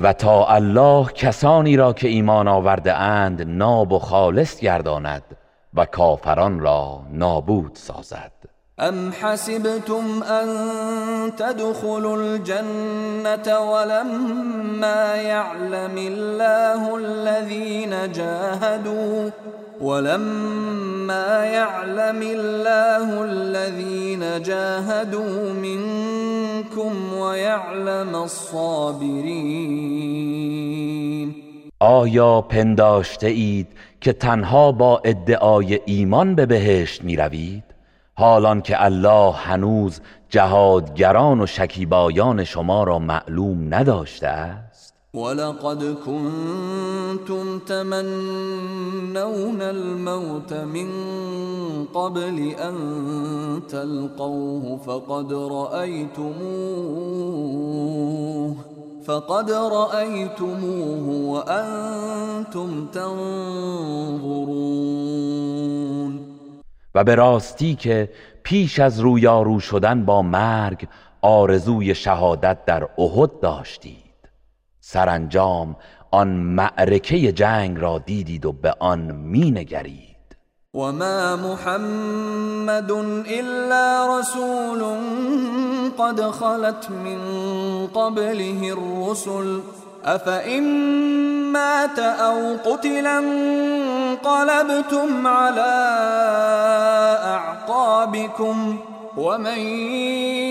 و تا الله کسانی را که ایمان آورده اند ناب و خالص گرداند و کافران را نابود سازد. ام حسبتم ان تدخلوا الجنة ولما يعلم الله الذين جاهدوا ولما يعلم الله الذين جاهدوا منكم ويعلم الصابرين آیا پنداشته اید که تنها با ادعای ایمان به بهشت می روید؟ حالان که الله هنوز جهادگران و شکیبایان شما را معلوم نداشته است؟ ولقد كنتم تمنون الموت من قبل ان تلقوه فقد رأيتموه فقد رأيتموه وأنتم تنظرون. و به راستی که پیش از رویارو شدن با مرگ آرزوی شهادت در احد داشتید. سرانجام آن معرکه جنگ را دیدید و به آن مینگرید. وما محمد الا رسول قد خلت من قبله الرسل افئن مات أو قتلا انقلبتم على أعقابكم ومن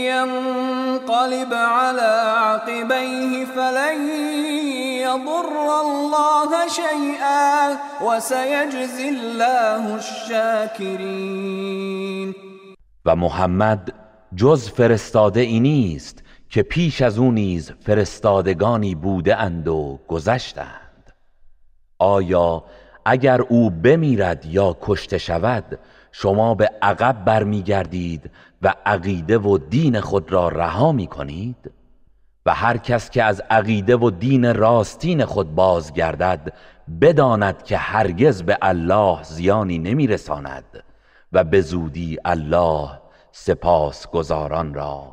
ينقلب على عقبيه فلن يضر الله شيئا وسيجزي الله الشاكرين. و محمد جز فرستاده ای نیست که پیش از او نیز فرستادگانی بوده اند و گذشتند. آیا اگر او بمیرد یا کشته شود شما به عقب برمیگردید و عقیده و دین خود را رها می کنید و هر کس که از عقیده و دین راستین خود بازگردد بداند که هرگز به الله زیانی نمیرساند و به زودی الله سپاس گزاران را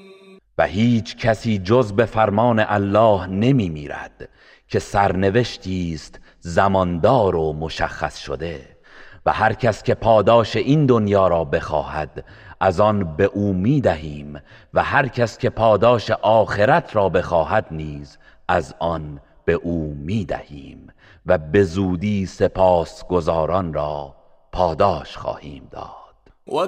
و هیچ کسی جز به فرمان الله نمی میرد که سرنوشتی است زماندار و مشخص شده و هر کس که پاداش این دنیا را بخواهد از آن به او می دهیم و هر کس که پاداش آخرت را بخواهد نیز از آن به او می دهیم و به زودی سپاس گزاران را پاداش خواهیم داد. و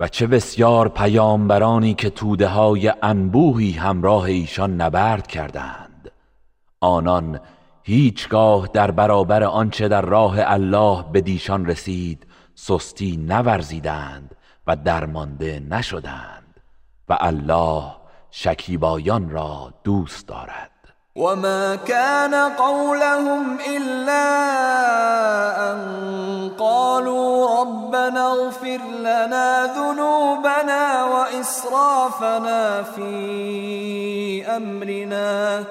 و چه بسیار پیامبرانی که توده های انبوهی همراه ایشان نبرد کردند. آنان هیچگاه در برابر آنچه در راه الله به دیشان رسید سستی نورزیدند و درمانده نشدند و الله شکیبایان را دوست دارد. وما كان قولهم إلا أن قالوا ربنا اغفر لنا ذنوبنا وإسرافنا في أمرنا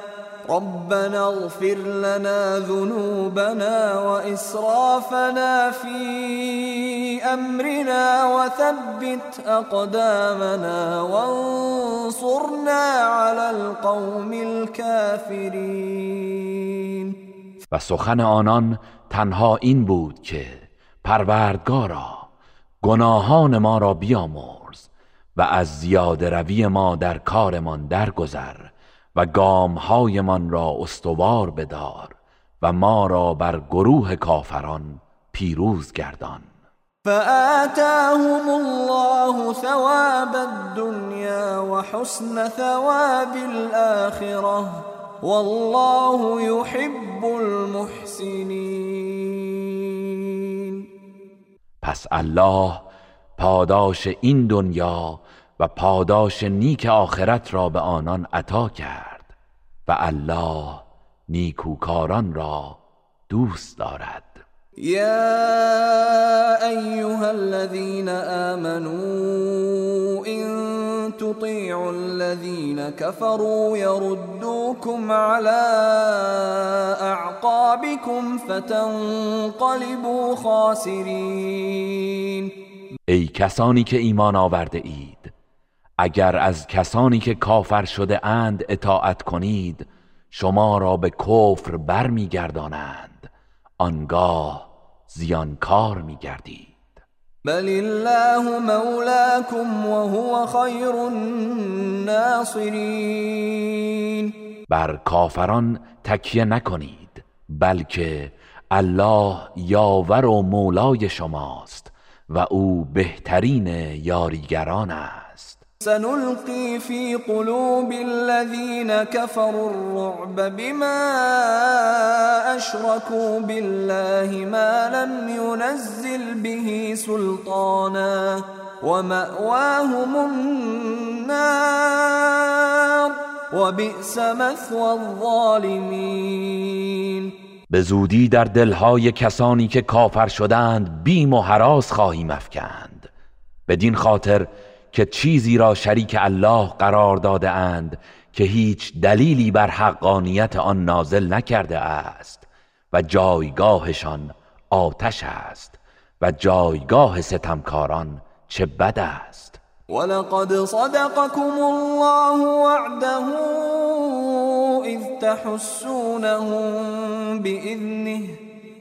ربنا اغفر لنا ذنوبنا وإسرافنا في أمرنا وثبت أقدامنا وانصرنا على القوم الكافرين. و سخن آنان تنها این بود که پروردگارا گناهان ما را بیامرز و از زیاده روی ما در کارمان درگذر. و گامهایمان را استوار بدار و ما را بر گروه کافران پیروز گردان. فآتاهم الله ثواب الدنيا وحسن ثواب الآخرة والله يحب المحسنين. پس الله پاداش این دنیا و پاداش نیک آخرت را به آنان عطا کرد. و الله نیکوکاران را دوست دارد. يا أيها الذين آمنوا إن تطيعوا الذين كفروا يردوكم على أعقابكم فتنقلبوا خاسرين ای کسانی که ایمان آورده اید اگر از کسانی که کافر شده اند اطاعت کنید شما را به کفر برمیگردانند. آنگاه زیانکار میگردید. بل الله مولاكم وهو خير الناصرين بر کافران تکیه نکنید بلکه الله یاور و مولای شماست و او بهترین یاریگران است. سنلقي في قلوب الذين كفروا الرعب بما أشركوا بالله ما لم ينزل به سلطانا ومأواهم النار وبئس مثوى الظالمين. به زودی در دلهای کسانی که کافر شدند بیم و حراس خواهیم افکند. بدین خاطر که چیزی را شریک الله قرار داده اند که هیچ دلیلی بر حقانیت آن نازل نکرده است و جایگاهشان آتش است و جایگاه ستمکاران چه بد است. ولقد صدقكم الله وعده إذ تحسونهم بإذنه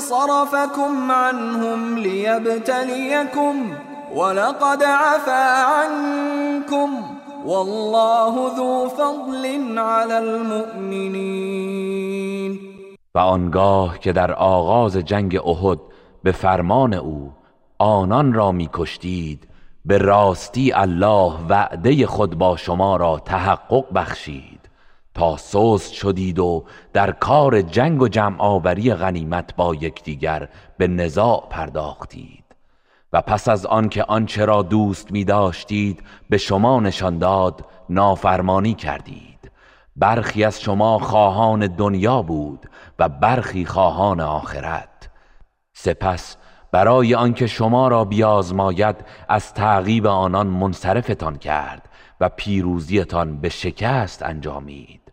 صرفكم عنهم ليبتليكم ولقد عفا عنكم والله ذو فضل على المؤمنين. و آنگاه که در آغاز جنگ احد به فرمان او آنان را میکشتید به راستی الله وعده خود با شما را تحقق بخشید. تا شدید و در کار جنگ و جمع آوری غنیمت با یکدیگر به نزاع پرداختید. و پس از آنکه آنچه را دوست می داشتید به شما نشان داد نافرمانی کردید. برخی از شما خواهان دنیا بود و برخی خواهان آخرت. سپس برای آنکه شما را بیازماید از تعقیب آنان منصرفتان کرد و پیروزیتان به شکست انجامید.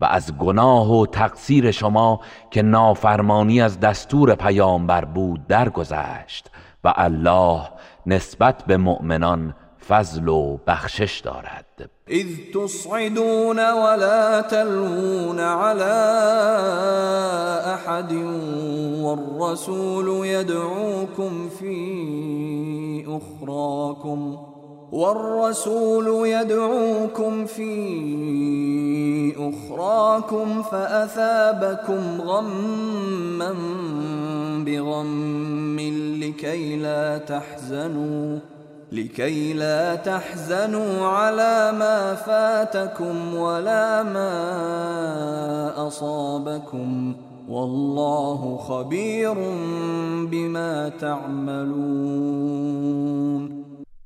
و از گناه و تقصیر شما که نافرمانی از دستور پیامبر بود درگذشت و الله نسبت به مؤمنان فضل و بخشش دارد. اذ تصعدون ولا تلوون على احد والرسول يدعوكم في اخراكم والرسول يدعوكم في أخراكم فأثابكم غما بغم لكي لا تحزنوا لكي لا تحزنوا على ما فاتكم ولا ما أصابكم. والله خبير بما تعملون.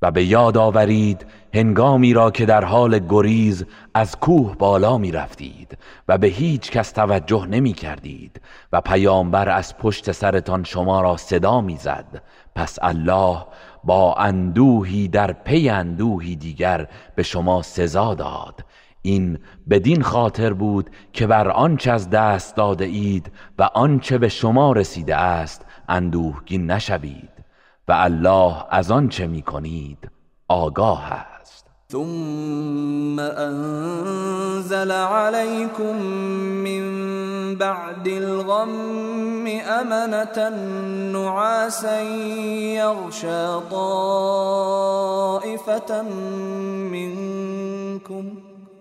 و به یاد آورید هنگامی را که در حال گریز از کوه بالا می رفتید و به هیچ کس توجه نمی کردید و پیامبر از پشت سرتان شما را صدا می زد پس الله با اندوهی در پی اندوهی دیگر به شما سزا داد. این بدین خاطر بود که بر آنچه از دست داده اید و آنچه به شما رسیده است اندوهگین نشوید. الله از آنچه می کنید آگاه است. ثم انزل عليكم من بعد الغم امنة نعاسا يغشى طائفة منكم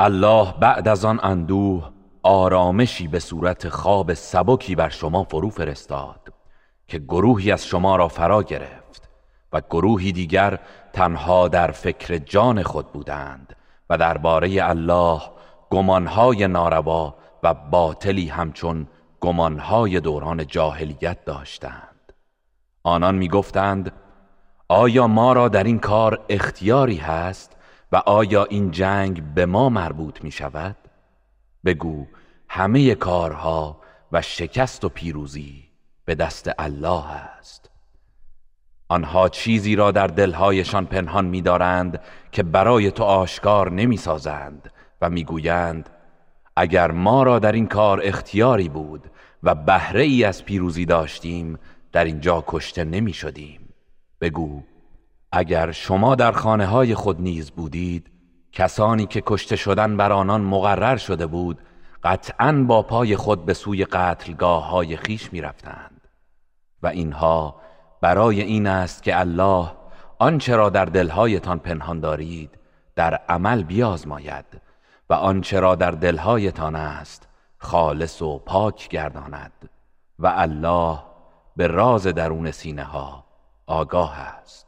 الله بعد از آن اندوه آرامشی به صورت خواب سبکی بر شما فرو فرستاد که گروهی از شما را فرا گرفت و گروهی دیگر تنها در فکر جان خود بودند و درباره الله گمانهای ناروا و باطلی همچون گمانهای دوران جاهلیت داشتند. آنان می‌گفتند آیا ما را در این کار اختیاری هست؟ و آیا این جنگ به ما مربوط می شود؟ بگو همه کارها و شکست و پیروزی به دست الله است آنها چیزی را در دلهایشان پنهان می‌دارند که برای تو آشکار نمی‌سازند و می‌گویند اگر ما را در این کار اختیاری بود و بهره ای از پیروزی داشتیم در اینجا کشته نمی شدیم بگو اگر شما در خانه های خود نیز بودید کسانی که کشته شدن بر آنان مقرر شده بود قطعا با پای خود به سوی قتلگاه های خیش می رفتند و اینها برای این است که الله آنچه را در دلهایتان پنهان دارید در عمل بیازماید و آنچه را در دلهایتان است خالص و پاک گرداند. و الله به راز درون سینه ها آگاه است.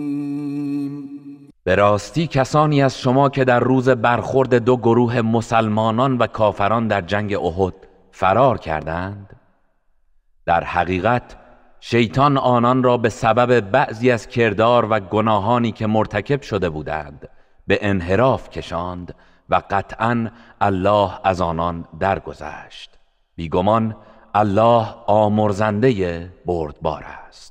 به راستی کسانی از شما که در روز برخورد دو گروه مسلمانان و کافران در جنگ احد فرار کردند در حقیقت شیطان آنان را به سبب بعضی از کردار و گناهانی که مرتکب شده بودند به انحراف کشاند و قطعا الله از آنان درگذشت. بیگمان الله آمرزنده بردبار است.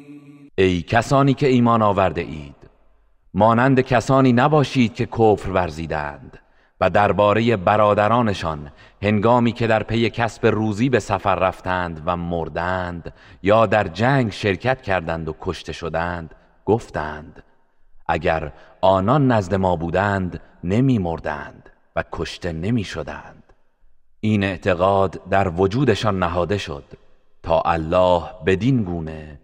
ای کسانی که ایمان آورده اید مانند کسانی نباشید که کفر ورزیدند و درباره برادرانشان هنگامی که در پی کسب روزی به سفر رفتند و مردند یا در جنگ شرکت کردند و کشته شدند گفتند اگر آنان نزد ما بودند نمی مردند و کشته نمی شدند این اعتقاد در وجودشان نهاده شد تا الله بدین گونه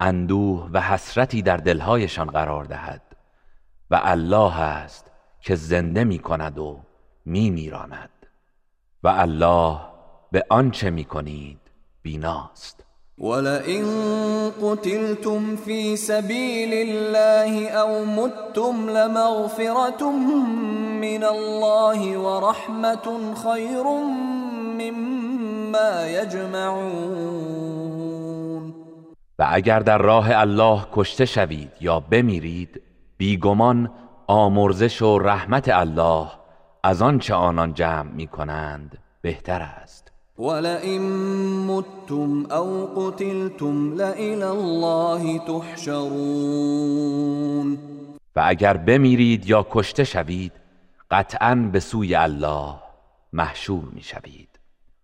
اندوه و حسرتی در دلهایشان قرار دهد و الله است که زنده می کند و می میراند و الله به آنچه می کنید بیناست. ولئن قتلتم في سبيل الله او متم لمغفرة من الله ورحمة خير مما يجمعون و اگر در راه الله کشته شوید یا بمیرید بیگمان آمرزش و رحمت الله از آنچه آنان جمع می کنند بهتر است. ولئن متم او قتلتم لإلى الله تحشرون. و اگر بمیرید یا کشته شوید قطعا به سوی الله محشور می شوید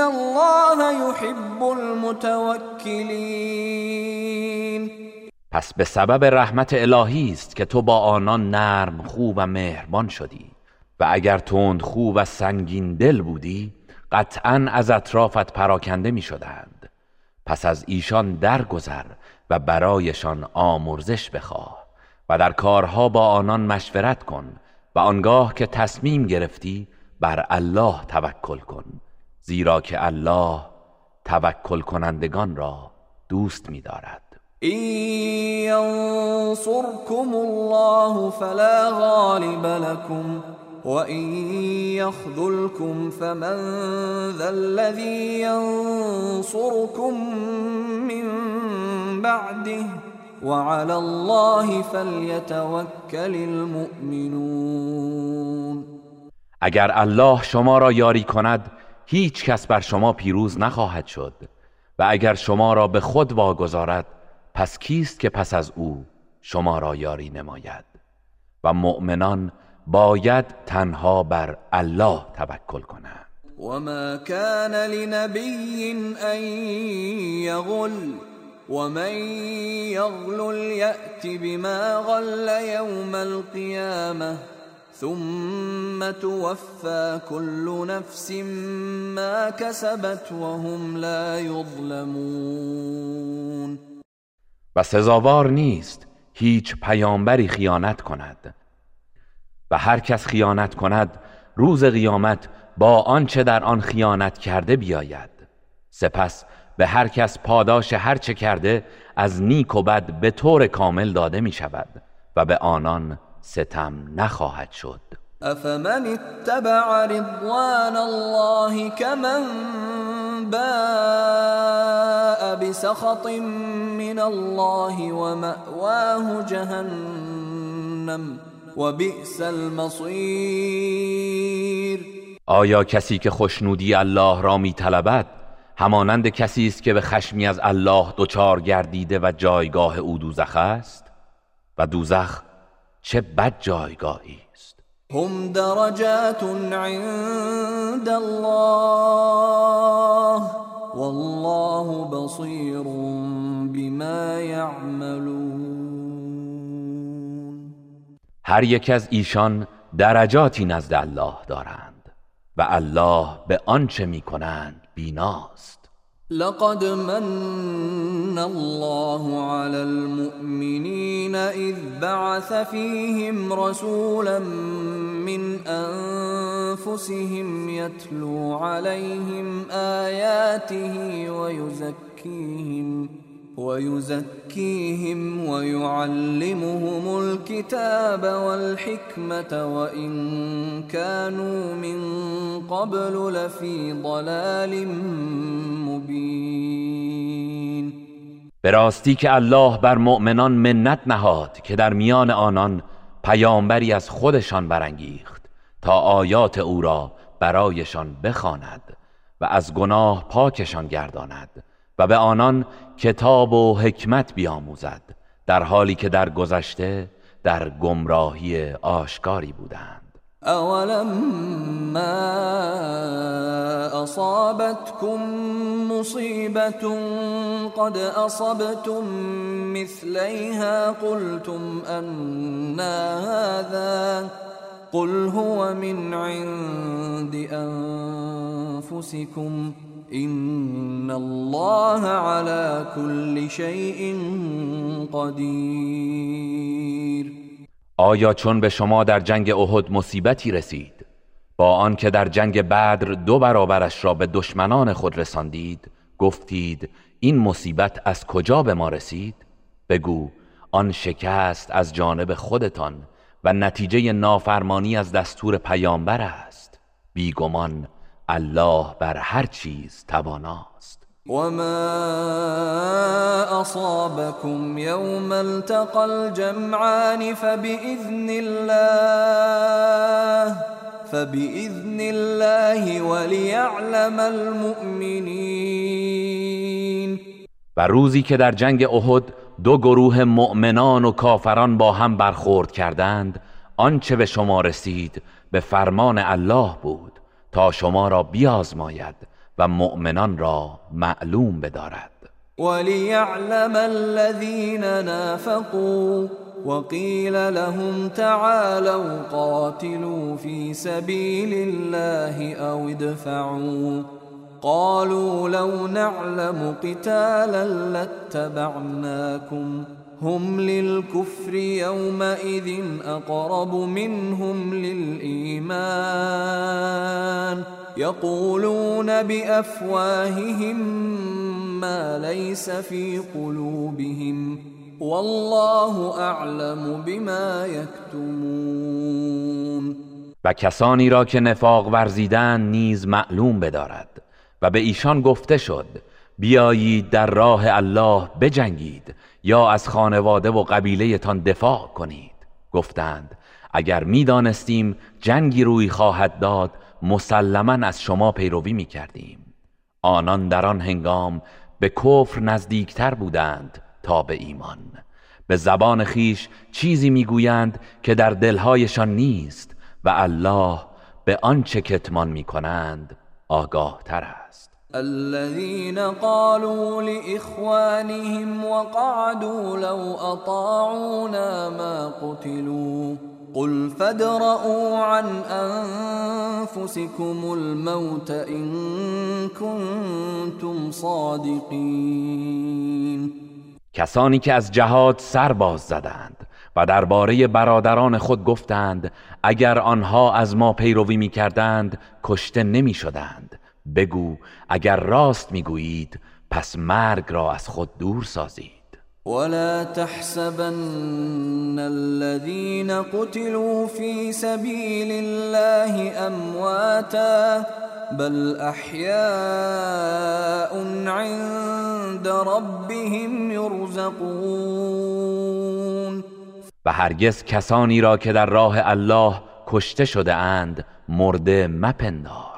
الله يحب المتوکلین پس به سبب رحمت الهی است که تو با آنان نرم خوب و مهربان شدی و اگر تند خوب و سنگین دل بودی قطعا از اطرافت پراکنده می شدند پس از ایشان درگذر و برایشان آمرزش بخواه و در کارها با آنان مشورت کن و آنگاه که تصمیم گرفتی بر الله توکل کن. زیرا که الله توکل کنندگان را دوست می‌دارد. این ینصركم الله فلا غالب لكم وإن يخذلكم فمن ذا الذي ينصركم من بعده وعلى الله فليتوكل المؤمنون. اگر الله شما را یاری کند هیچ کس بر شما پیروز نخواهد شد و اگر شما را به خود واگذارد پس کیست که پس از او شما را یاری نماید؟ و مؤمنان باید تنها بر الله توکل کنند. وما كان لنبي ان يغل ومن يغل يأتي بما غل يوم القيامه ثم توفى كل نفس ما كسبت وهم لا يظلمون. و سزاوار نیست هیچ پیامبری خیانت کند. و هر کس خیانت کند روز قیامت با آنچه در آن خیانت کرده بیاید. سپس به هر کس پاداش هر چه کرده از نیک و بد به طور کامل داده می شود و به آنان ستم نخواهد شد. افمن اتبع رضوان الله كمن باء بسخط من الله ومأواه جهنم وبئس المصير. آیا کسی که خوشنودی الله را می طلبد همانند کسی است که به خشمی از الله دچار گردیده و جایگاه او دوزخ است؟ و دوزخ چه بد جایگاهی است. هم درجات عند الله والله بصیر بما یعملون. هر یک از ایشان درجاتی نزد الله دارند و الله به آنچه می‌کنند بیناست. لقد من الله على المؤمنين إذ بعث فيهم رسولا من أنفسهم يتلو عليهم آياته ويزكيهم ويزكيهم ويعلمهم الكتاب والحكمة وإن كانوا من قبل لفي ضلال مبين. به که الله بر مؤمنان منت نهاد که در میان آنان پیامبری از خودشان برانگیخت تا آیات او را برایشان بخواند و از گناه پاکشان گرداند. و به آنان کتاب و حکمت بیاموزد در حالی که در گذشته در گمراهی آشکاری بودند. ما اصابتكم مصیبت قد اصبتم مثلیها قلتم انا هذا قل هو من عند انفسكم این الله على كل شيء قدیر آیا چون به شما در جنگ احد مصیبتی رسید با آنکه در جنگ بدر دو برابرش را به دشمنان خود رساندید گفتید این مصیبت از کجا به ما رسید؟ بگو آن شکست از جانب خودتان و نتیجه نافرمانی از دستور پیامبر است. بیگمان الله بر هر چیز تواناست. وما اصابكم يوم التقى الجمعان فبإذن الله فبإذن الله وليعلم المؤمنين. و روزی که در جنگ احد دو گروه مؤمنان و کافران با هم برخورد کردند آنچه به شما رسید به فرمان الله بود. تا شما را بیازماید و مؤمنان را معلوم بدارد. وليعلم الذين نافقوا وقيل لهم تعالوا قاتلوا في سبيل الله او ادفعوا قالوا لو نعلم قتالا لاتبعناكم هم للكفر يومئذ اقرب منهم للايمان يقولون بافواههم ما ليس في قلوبهم. والله اعلم بما يكتمون. و کسانی را که نفاق ورزیدن نیز معلوم بدارد و به ایشان گفته شد بیایید در راه الله بجنگید یا از خانواده و قبیلهتان دفاع کنید. گفتند اگر می‌دانستیم جنگی روی خواهد داد مسلما از شما پیروی می کردیم آنان در آن هنگام به کفر نزدیکتر بودند تا به ایمان. به زبان خیش چیزی می‌گویند که در دلهایشان نیست و الله به آنچه کتمان می کنند آگاه تر است. الذين قالوا لإخوانهم وقعدوا لو أطاعونا ما قتلوا قل فادرءوا عن أنفسكم الموت إن كنتم صادقين. کسانی که از جهاد سر باز زدند و درباره برادران خود گفتند اگر آنها از ما پیروی می کردند کشته نمی شدند بگو اگر راست می‌گویید پس مرگ را از خود دور سازید. ولا تحسبن الذين قتلوا في سبيل الله امواتا بل احياء عند ربهم يرزقون. و هرگز کسانی را که در راه الله کشته شده اند مرده مپندار.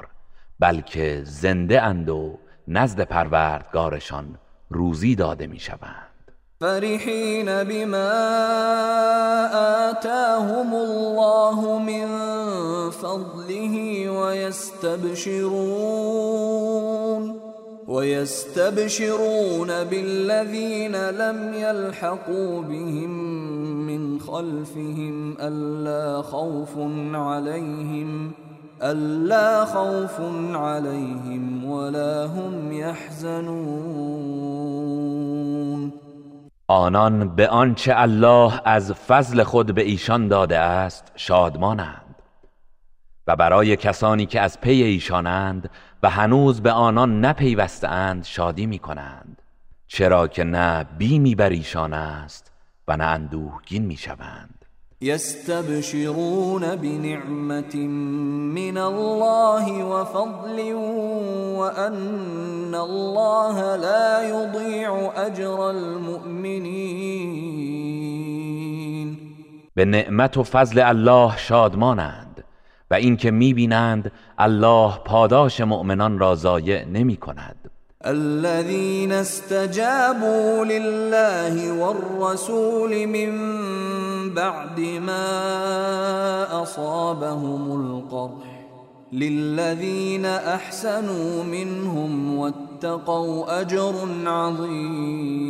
بلکه زنده اند و نزد پروردگارشان روزی داده می‌شوند. فرحين بما آتاهم الله من فضله ويستبشرون ويستبشرون بالذين لم يلحقوا بهم من خلفهم ألا خوف عليهم ألا خوف عليهم ولا هم يحزنون. آنان به آنچه الله از فضل خود به ایشان داده است شادمانند. و برای کسانی که از پی ایشانند و هنوز به آنان نپیوستند شادی می کنند چرا که نه بیمی بر ایشان است و نه اندوهگین می شوند يستبشرون بنعمة من الله وفضل وأن الله لا يضيع أجر المؤمنين. به نعمت و فضل الله شادمانند و اینکه می‌بینند الله پاداش مؤمنان را ضایع نمی کند الذين استجابوا لله والرسول من بعد ما اصابهم القرح للذين احسنوا منهم واتقوا اجر عظیم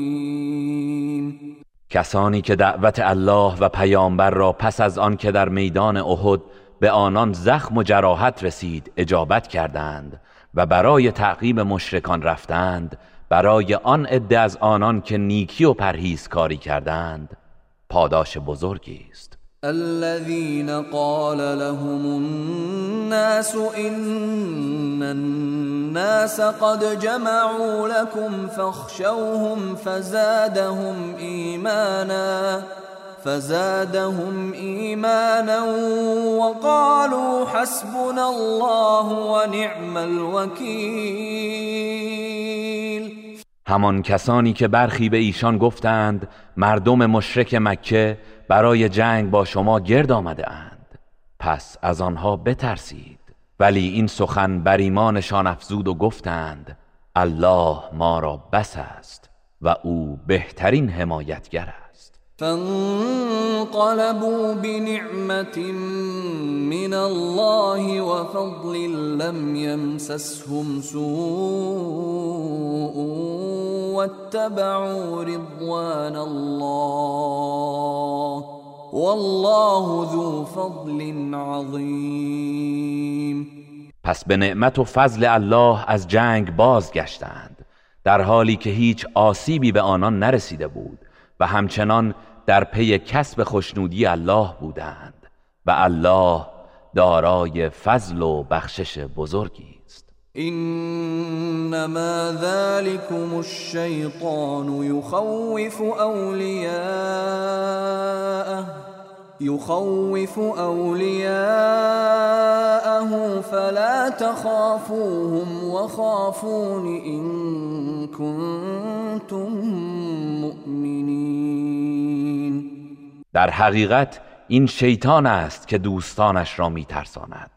کسانی که دعوت الله و پیامبر را پس از آن که در میدان احد به آنان زخم و جراحت رسید اجابت کردند. و برای تعقیب مشرکان رفتند برای آن عده از آنان که نیکی و کاری کردند پاداش بزرگی است. الذين قال لهم الناس ان الناس قد جمعوا لكم فاخشوهم فزادهم ایمانا فزادهم ایمانا وقالوا حسبنا الله ونعم الوکیل همان کسانی که برخی به ایشان گفتند مردم مشرک مکه برای جنگ با شما گرد آمده اند. پس از آنها بترسید. ولی این سخن بر ایمانشان افزود و گفتند الله ما را بس است و او بهترین حمایتگر است. فانقلبوا بنعمة من الله وفضل لم يمسسهم سوء واتبعوا رضوان الله والله ذو فضل عظیم پس به نعمت و فضل الله از جنگ بازگشتند در حالی که هیچ آسیبی به آنان نرسیده بود و همچنان در پی کسب خوشنودی الله بودند و الله دارای فضل و بخشش بزرگی است. انما ذلكم الشیطان یخوف اولیاءه يخوف أولياءه فلا تخافوهم وخافون إن كنتم مؤمنين در حقیقت این شیطان است که دوستانش را میترساند.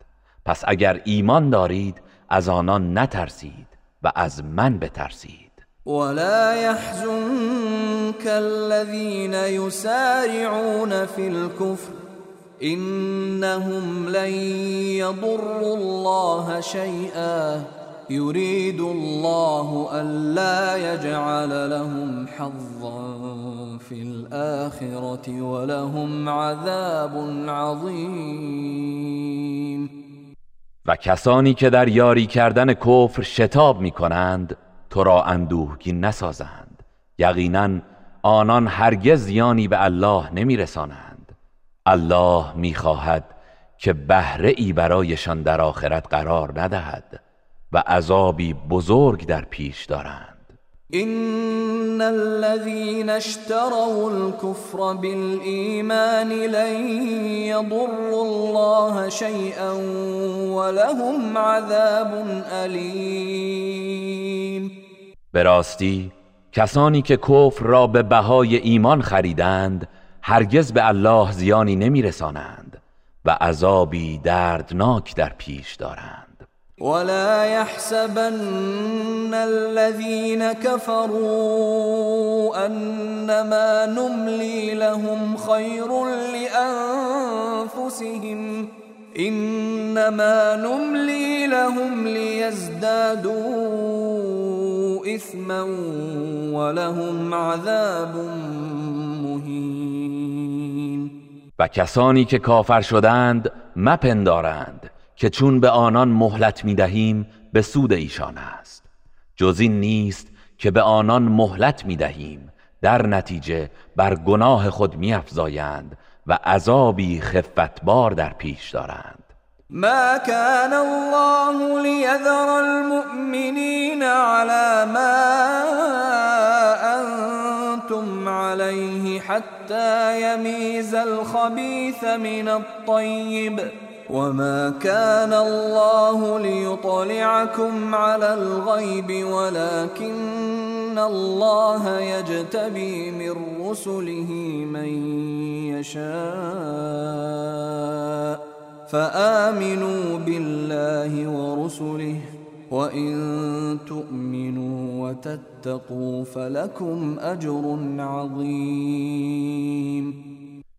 پس اگر ایمان دارید از آنان نترسید و از من بترسید. ولا يحزنك الذين يسارعون في الكفر انهم لن يضروا الله شيئا يريد الله الا يجعل لهم حظا في الاخره ولهم عذاب عظیم و کسانی که در یاری کردن کفر شتاب می کنند تو را اندوهگین نسازند. یقینا آنان هرگز زیانی به الله نمیرسانند. الله می‌خواهد که بهره ای برایشان در آخرت قرار ندهد. و عذابی بزرگ در پیش دارند. ان الذين اشتروا الكفر بالإيمان لن يضروا الله شيئا ولهم عذاب أليم. به راستی کسانی که کفر را به بهای ایمان خریدند هرگز به الله زیانی نمیرسانند و عذابی دردناک در پیش دارند. ولا يحسبن الذين كفروا انما نملي لهم خير لانفسهم انما نملي لهم ليزدادوا اثما ولهم عذاب مهین و کسانی که کافر شدند مپندارند. که چون به آنان مهلت می دهیم به سود ایشان است. جز این نیست که به آنان مهلت می دهیم در نتیجه بر گناه خود می افزایند و عذابی خفتبار در پیش دارند. ما كان الله ليذر المؤمنين على ما انتم عليه حتى يميز الخبيث من الطيب وما كان الله ليطلعكم على الغيب ولكن الله يجتبي من رسله من يشاء فآمنوا بالله ورسله وإن تؤمنوا وتتقوا فلكم أجر عظيم.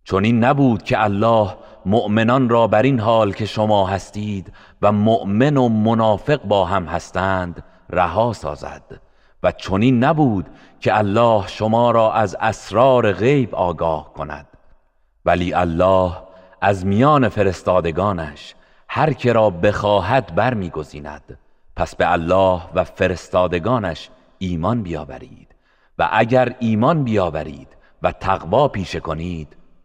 چون این نبود که الله مؤمنان را بر این حال که شما هستید و مؤمن و منافق با هم هستند رها سازد. و چنین نبود که الله شما را از اسرار غیب آگاه کند. ولی الله از میان فرستادگانش هر که را بخواهد برمیگزیند. پس به الله و فرستادگانش ایمان بیاورید. و اگر ایمان بیاورید و تقوا پیشه کنید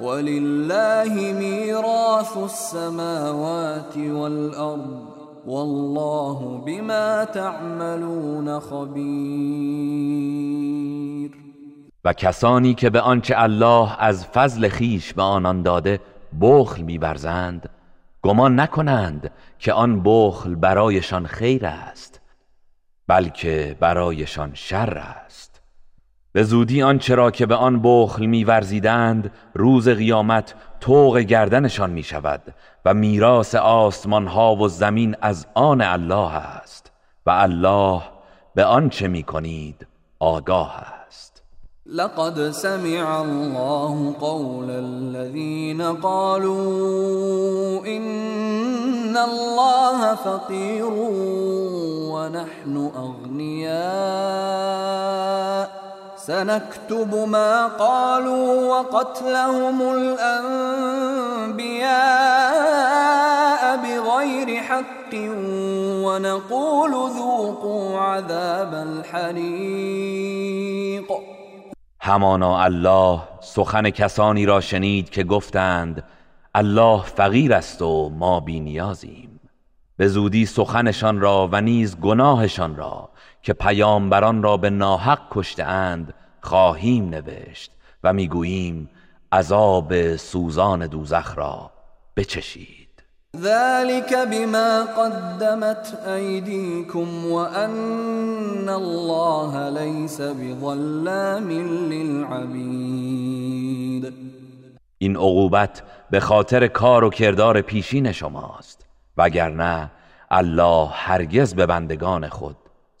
ولله ميراث السماوات والأرض والله بما تعملون خبیر و کسانی که به آنچه الله از فضل خیش به آنان داده بخل میورزند گمان نکنند که آن بخل برایشان خیر است بلکه برایشان شر است. به زودی آنچه را که به آن بخل میورزیدند روز قیامت توق گردنشان می شود و میراث آسمان ها و زمین از آن الله است و الله به آنچه می کنید آگاه است. لقد سمع الله قول الذين قالوا ان الله فقير ونحن اغنياء سنكتب ما قالوا وقتلهم الأنبياء بغير حق ونقول ذوقوا عذاب الحريق. همانا الله سخن کسانی را شنید که گفتند الله فقیر است و ما بی نیازیم. به زودی سخنشان را و نیز گناهشان را که پیامبران را به ناحق کشته اند خواهیم نوشت و می‌گوییم عذاب سوزان دوزخ را بچشید. ذلك بما قدمت ایدیکم وان الله لیس بظلام للعبید این عقوبت به خاطر کار و کردار پیشین شماست وگرنه الله هرگز به بندگان خود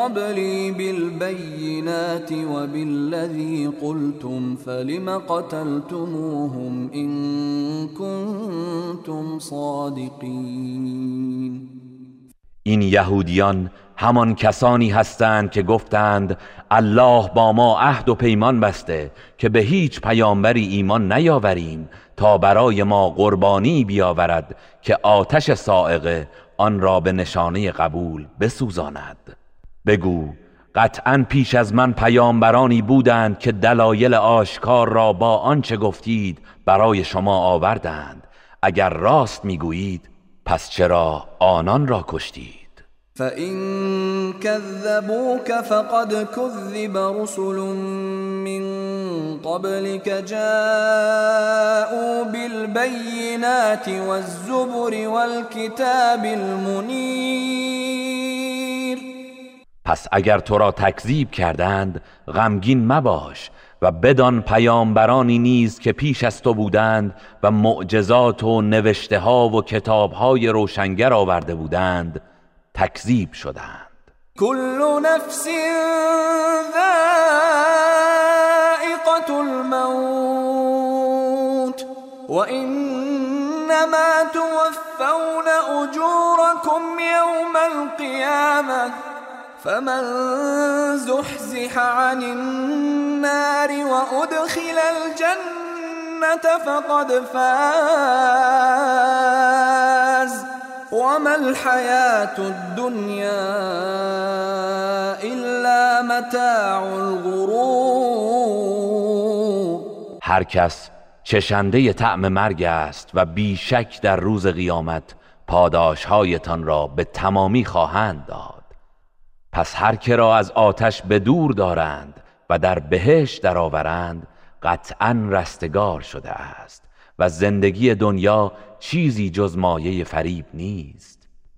قبلي بالبينات وبالذي قلتم فلم قتلتموهم إن كنتم صادقين این یهودیان همان کسانی هستند که گفتند الله با ما عهد و پیمان بسته که به هیچ پیامبری ایمان نیاوریم تا برای ما قربانی بیاورد که آتش سائقه آن را به نشانه قبول بسوزاند. بگو قطعا پیش از من پیامبرانی بودند که دلایل آشکار را با آنچه گفتید برای شما آوردند. اگر راست می‌گویید پس چرا آنان را کشتید؟ فَإِن كَذَّبُوكَ فَقَدْ كُذِّبَ رُسُلٌ مِّن قَبْلِكَ جَاءُوا بِالْبَيِّنَاتِ وَالزُّبُرِ وَالْكِتَابِ الْمُنِيرِ پس اگر تو را تکذیب کردند غمگین مباش و بدان پیامبرانی نیز که پیش از تو بودند و معجزات و نوشته ها و کتاب های روشنگر آورده بودند تکذیب شدند. كل نفس ذائقة الموت وإنما توفون أجوركم يوم القيامة فمن زحزح عن النار وأدخل الجنة فقد فاز. وما الحياة الدنيا الا متاع الغرور. هر کس چشنده طعم مرگ است و بیشک در روز قیامت پاداشهایتان را به تمامی خواهند داد. پس هر که را از آتش به دور دارند و در بهش درآورند قطعا رستگار شده است و زندگی دنیا چیزی جز مایه فریب نیست.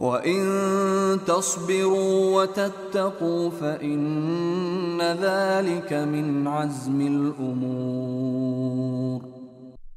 وَإِن تَصْبِرُوا وَتَتَّقُوا فَإِنَّ ذَلِكَ مِنْ عَزْمِ الْأُمُورِ.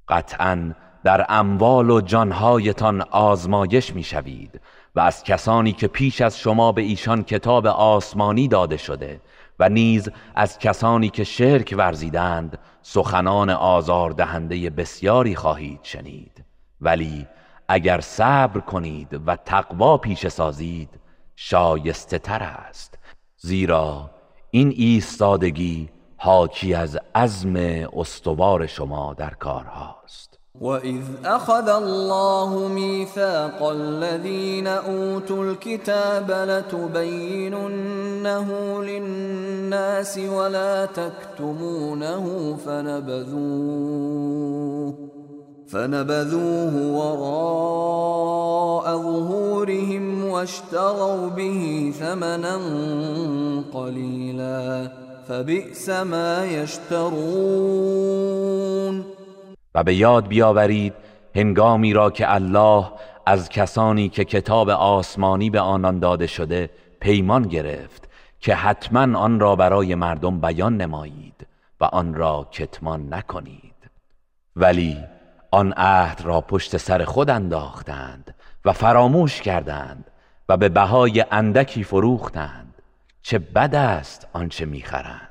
قطعا در اموال و جانهایتان آزمایش می‌شوید و از کسانی که پیش از شما به ایشان کتاب آسمانی داده شده و نیز از کسانی که شرک ورزیدند سخنان آزاردهنده بسیاری خواهید شنید. ولی اگر صبر کنید و تقوا پیش سازید شایسته تر است. زیرا این ایستادگی حاکی از عزم استوار شما در کارهاست وَإِذْ أَخَذَ اللَّهُ مِيثَاقَ الَّذِينَ أُوتُوا الْكِتَابَ لَتُبَيِّنُنَّهُ لِلنَّاسِ وَلَا تَكْتُمُونَهُ فَنَبَذُوهُ. فنبذوه وراء ظهورهم واشتروا به ثمنا قليلا فبئس ما يشترون. و به یاد بیاورید هنگامی را که الله از کسانی که کتاب آسمانی به آنان داده شده پیمان گرفت که حتما آن را برای مردم بیان نمایید و آن را کتمان نکنید. ولی آن عهد را پشت سر خود انداختند و فراموش کردند و به بهای اندکی فروختند. چه بد است آنچه می‌خرند.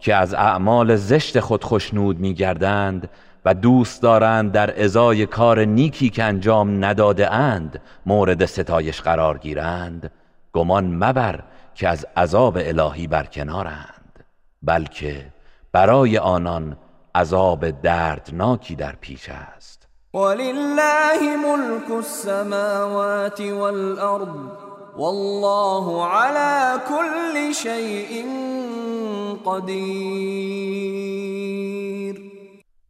که از اعمال زشت خود خشنود میگردند و دوست دارند در ازای کار نیکی که انجام نداده اند مورد ستایش قرار گیرند گمان مبر که از عذاب الهی برکنارند بلکه برای آنان عذاب دردناکی در پیش است. ولله ملك السماوات والارض والله على كل شيء قدیر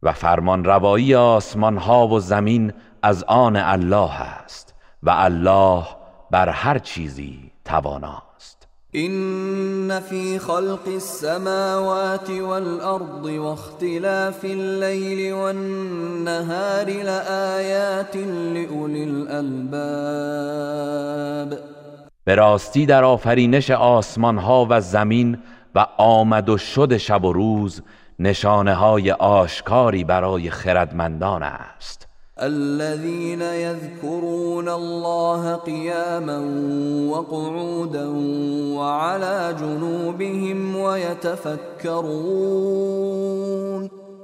و فرمان روایی آسمان ها و زمین از آن الله است و الله بر هر چیزی تواناست. این فی خلق السماوات والارض واختلاف الليل والنهار لآیات لأولی الالباب به راستی در آفرینش آسمان ها و زمین و آمد و شد شب و روز نشانه های آشکاری برای خردمندان است. الذين يذكرون الله قياما وقعودا وعلى جنوبهم ويتفكرون.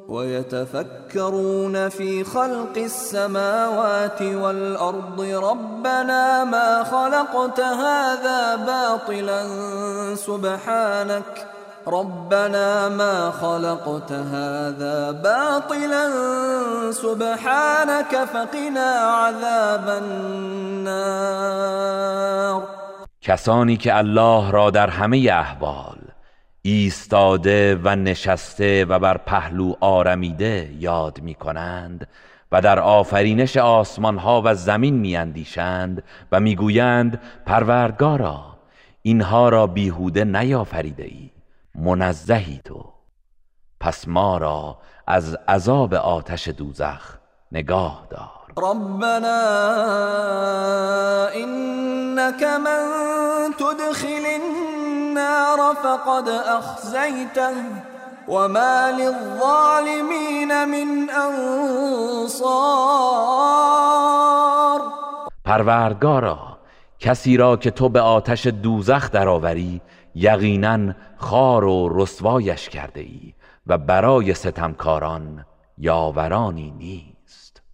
ويتفكرون في خلق السماوات والأرض. ربنا ما خلقت هذا باطلا سبحانك. ربنا ما خلقت هذا باطلا سبحانك. فقنا عذاب النار. کسانی که الله را در همه احوال ایستاده و نشسته و بر پهلو آرمیده یاد می کنند و در آفرینش آسمان ها و زمین می اندیشند و می‌گویند پروردگارا اینها را بیهوده نیافریده ای منزهی تو. پس ما را از عذاب آتش دوزخ نگاه دار. ربنا انك من تدخل النار فقد اخزيته وما للظالمين من انصار پروردگارا کسی را که تو به آتش دوزخ درآوری یقینا خار و رسوایش کرده ای و برای ستمکاران یاورانی نیست.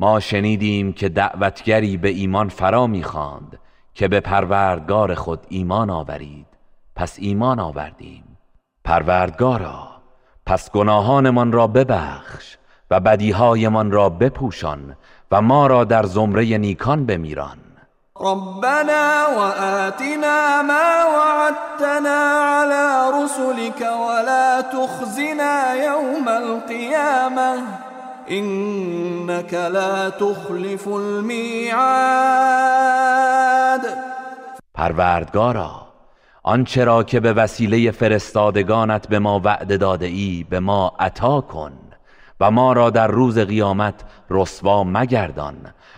ما شنیدیم که دعوتگری به ایمان فرا می‌خواند که به پروردگار خود ایمان آورید. پس ایمان آوردیم. پروردگارا پس گناهانمان را ببخش و بدیهایمان را بپوشان و ما را در زمره نیکان بمیران. ربنا وآتنا ما وعدتنا على رسلك ولا تخزنا يوم القيامة. إنك لا تخلف الميعاد. پروردگارا آنچه را که به وسیله فرستادگانت به ما وعده داده ای به ما عطا کن و ما را در روز قیامت رسوا مگردان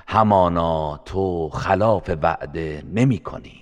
همانا تو خلاف وعده نمی کنی.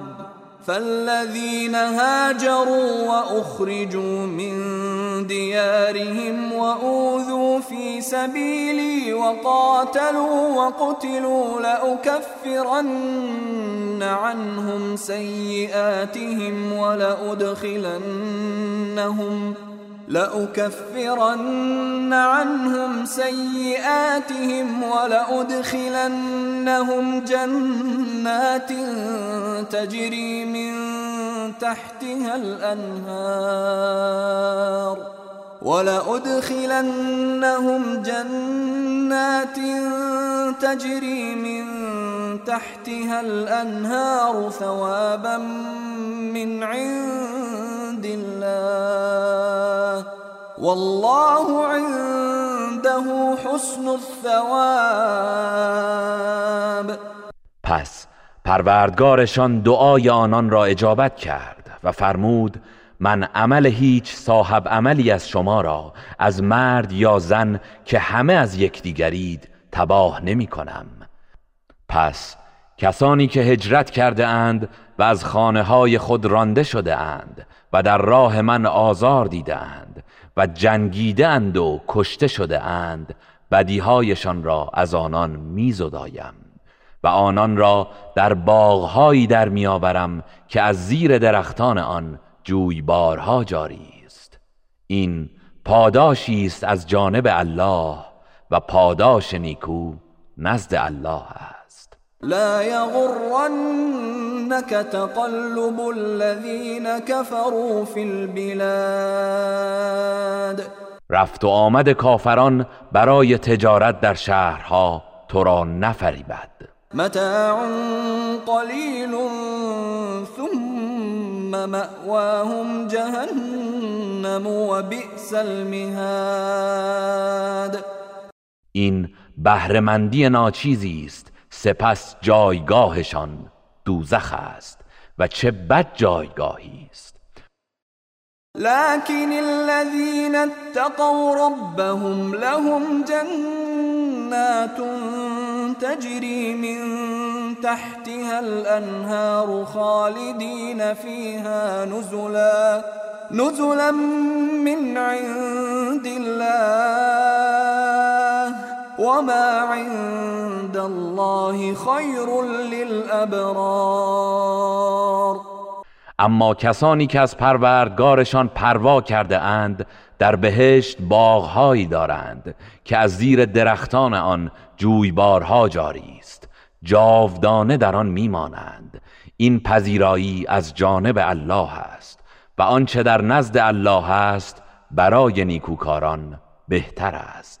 فالذين هاجروا وأخرجوا من ديارهم وأوذوا في سبيلي وقاتلوا وقتلوا لأكفرن عنهم سيئاتهم ولأدخلنهم لأكفرن عنهم سيئاتهم ولأدخلنهم جنات تجري من تحتها الأنهار ولأدخلنهم جنات تجري من تحتها الأنهار ثوابا من عند الله. والله عنده حسن الثواب. پس پروردگارشان دعای آنان را اجابت کرد و فرمود من عمل هیچ صاحب عملی از شما را از مرد یا زن که همه از یکدیگرید تباه نمی کنم. پس کسانی که هجرت کرده اند و از خانه های خود رانده شده اند و در راه من آزار دیده اند و جنگیده اند و کشته شده اند بدیهایشان را از آنان میزدایم و آنان را در باغهایی در میآورم که از زیر درختان آن جویبارها جاری است. این پاداشی است از جانب الله و پاداش نیکو نزد الله است. لا يغرنك تقلب الذين كفروا في البلاد. رفت و آمد کافران برای تجارت در شهرها تو را نفریبد. متاع قلیل ثم مأواهم جهنم و بئس المهاد. این بهرهمندی ناچیزی است سپس جایگاهشان دوزخ است و چه بد جایگاهی است. لكن الذين اتقوا ربهم لهم جنات تجري من تحتها الأنهار خالدين فيها نزلا نزلا من عند الله. وما عند الله خير للأبرار. اما کسانی که از پروردگارشان پروا کرده اند در بهشت باغهایی دارند که از زیر درختان آن جویبارها جاری است. جاودانه در آن میمانند. این پذیرایی از جانب الله است و آنچه در نزد الله است برای نیکوکاران بهتر است.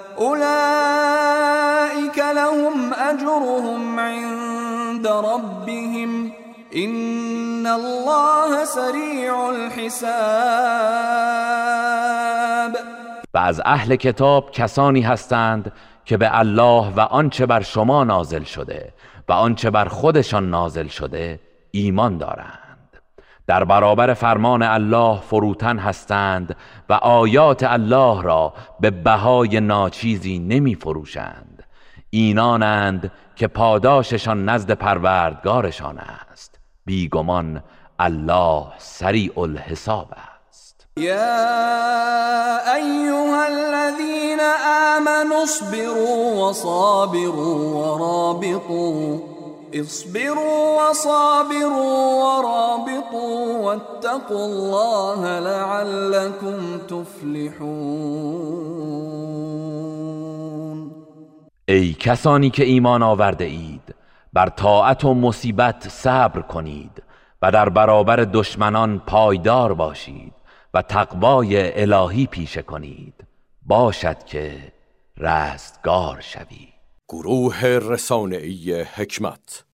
أولئك لهم أجرهم عند ربهم. إن الله سریع الحساب. و از اهل کتاب کسانی هستند که به الله و آنچه بر شما نازل شده و آنچه بر خودشان نازل شده ایمان دارند. در برابر فرمان الله فروتن هستند و آیات الله را به بهای ناچیزی نمی فروشند. اینانند که پاداششان نزد پروردگارشان است. بیگمان الله سریع الحساب است. یا ایها الذین آمنوا اصبروا وصابروا ورابطوا اصبروا وصابروا ورابطوا واتقوا الله لعلكم تفلحون. ای کسانی که ایمان آورده اید بر طاعت و مصیبت صبر کنید و در برابر دشمنان پایدار باشید و تقوای الهی پیشه کنید. باشد که رستگار شوید. گروه رسانه‌ای حکمت.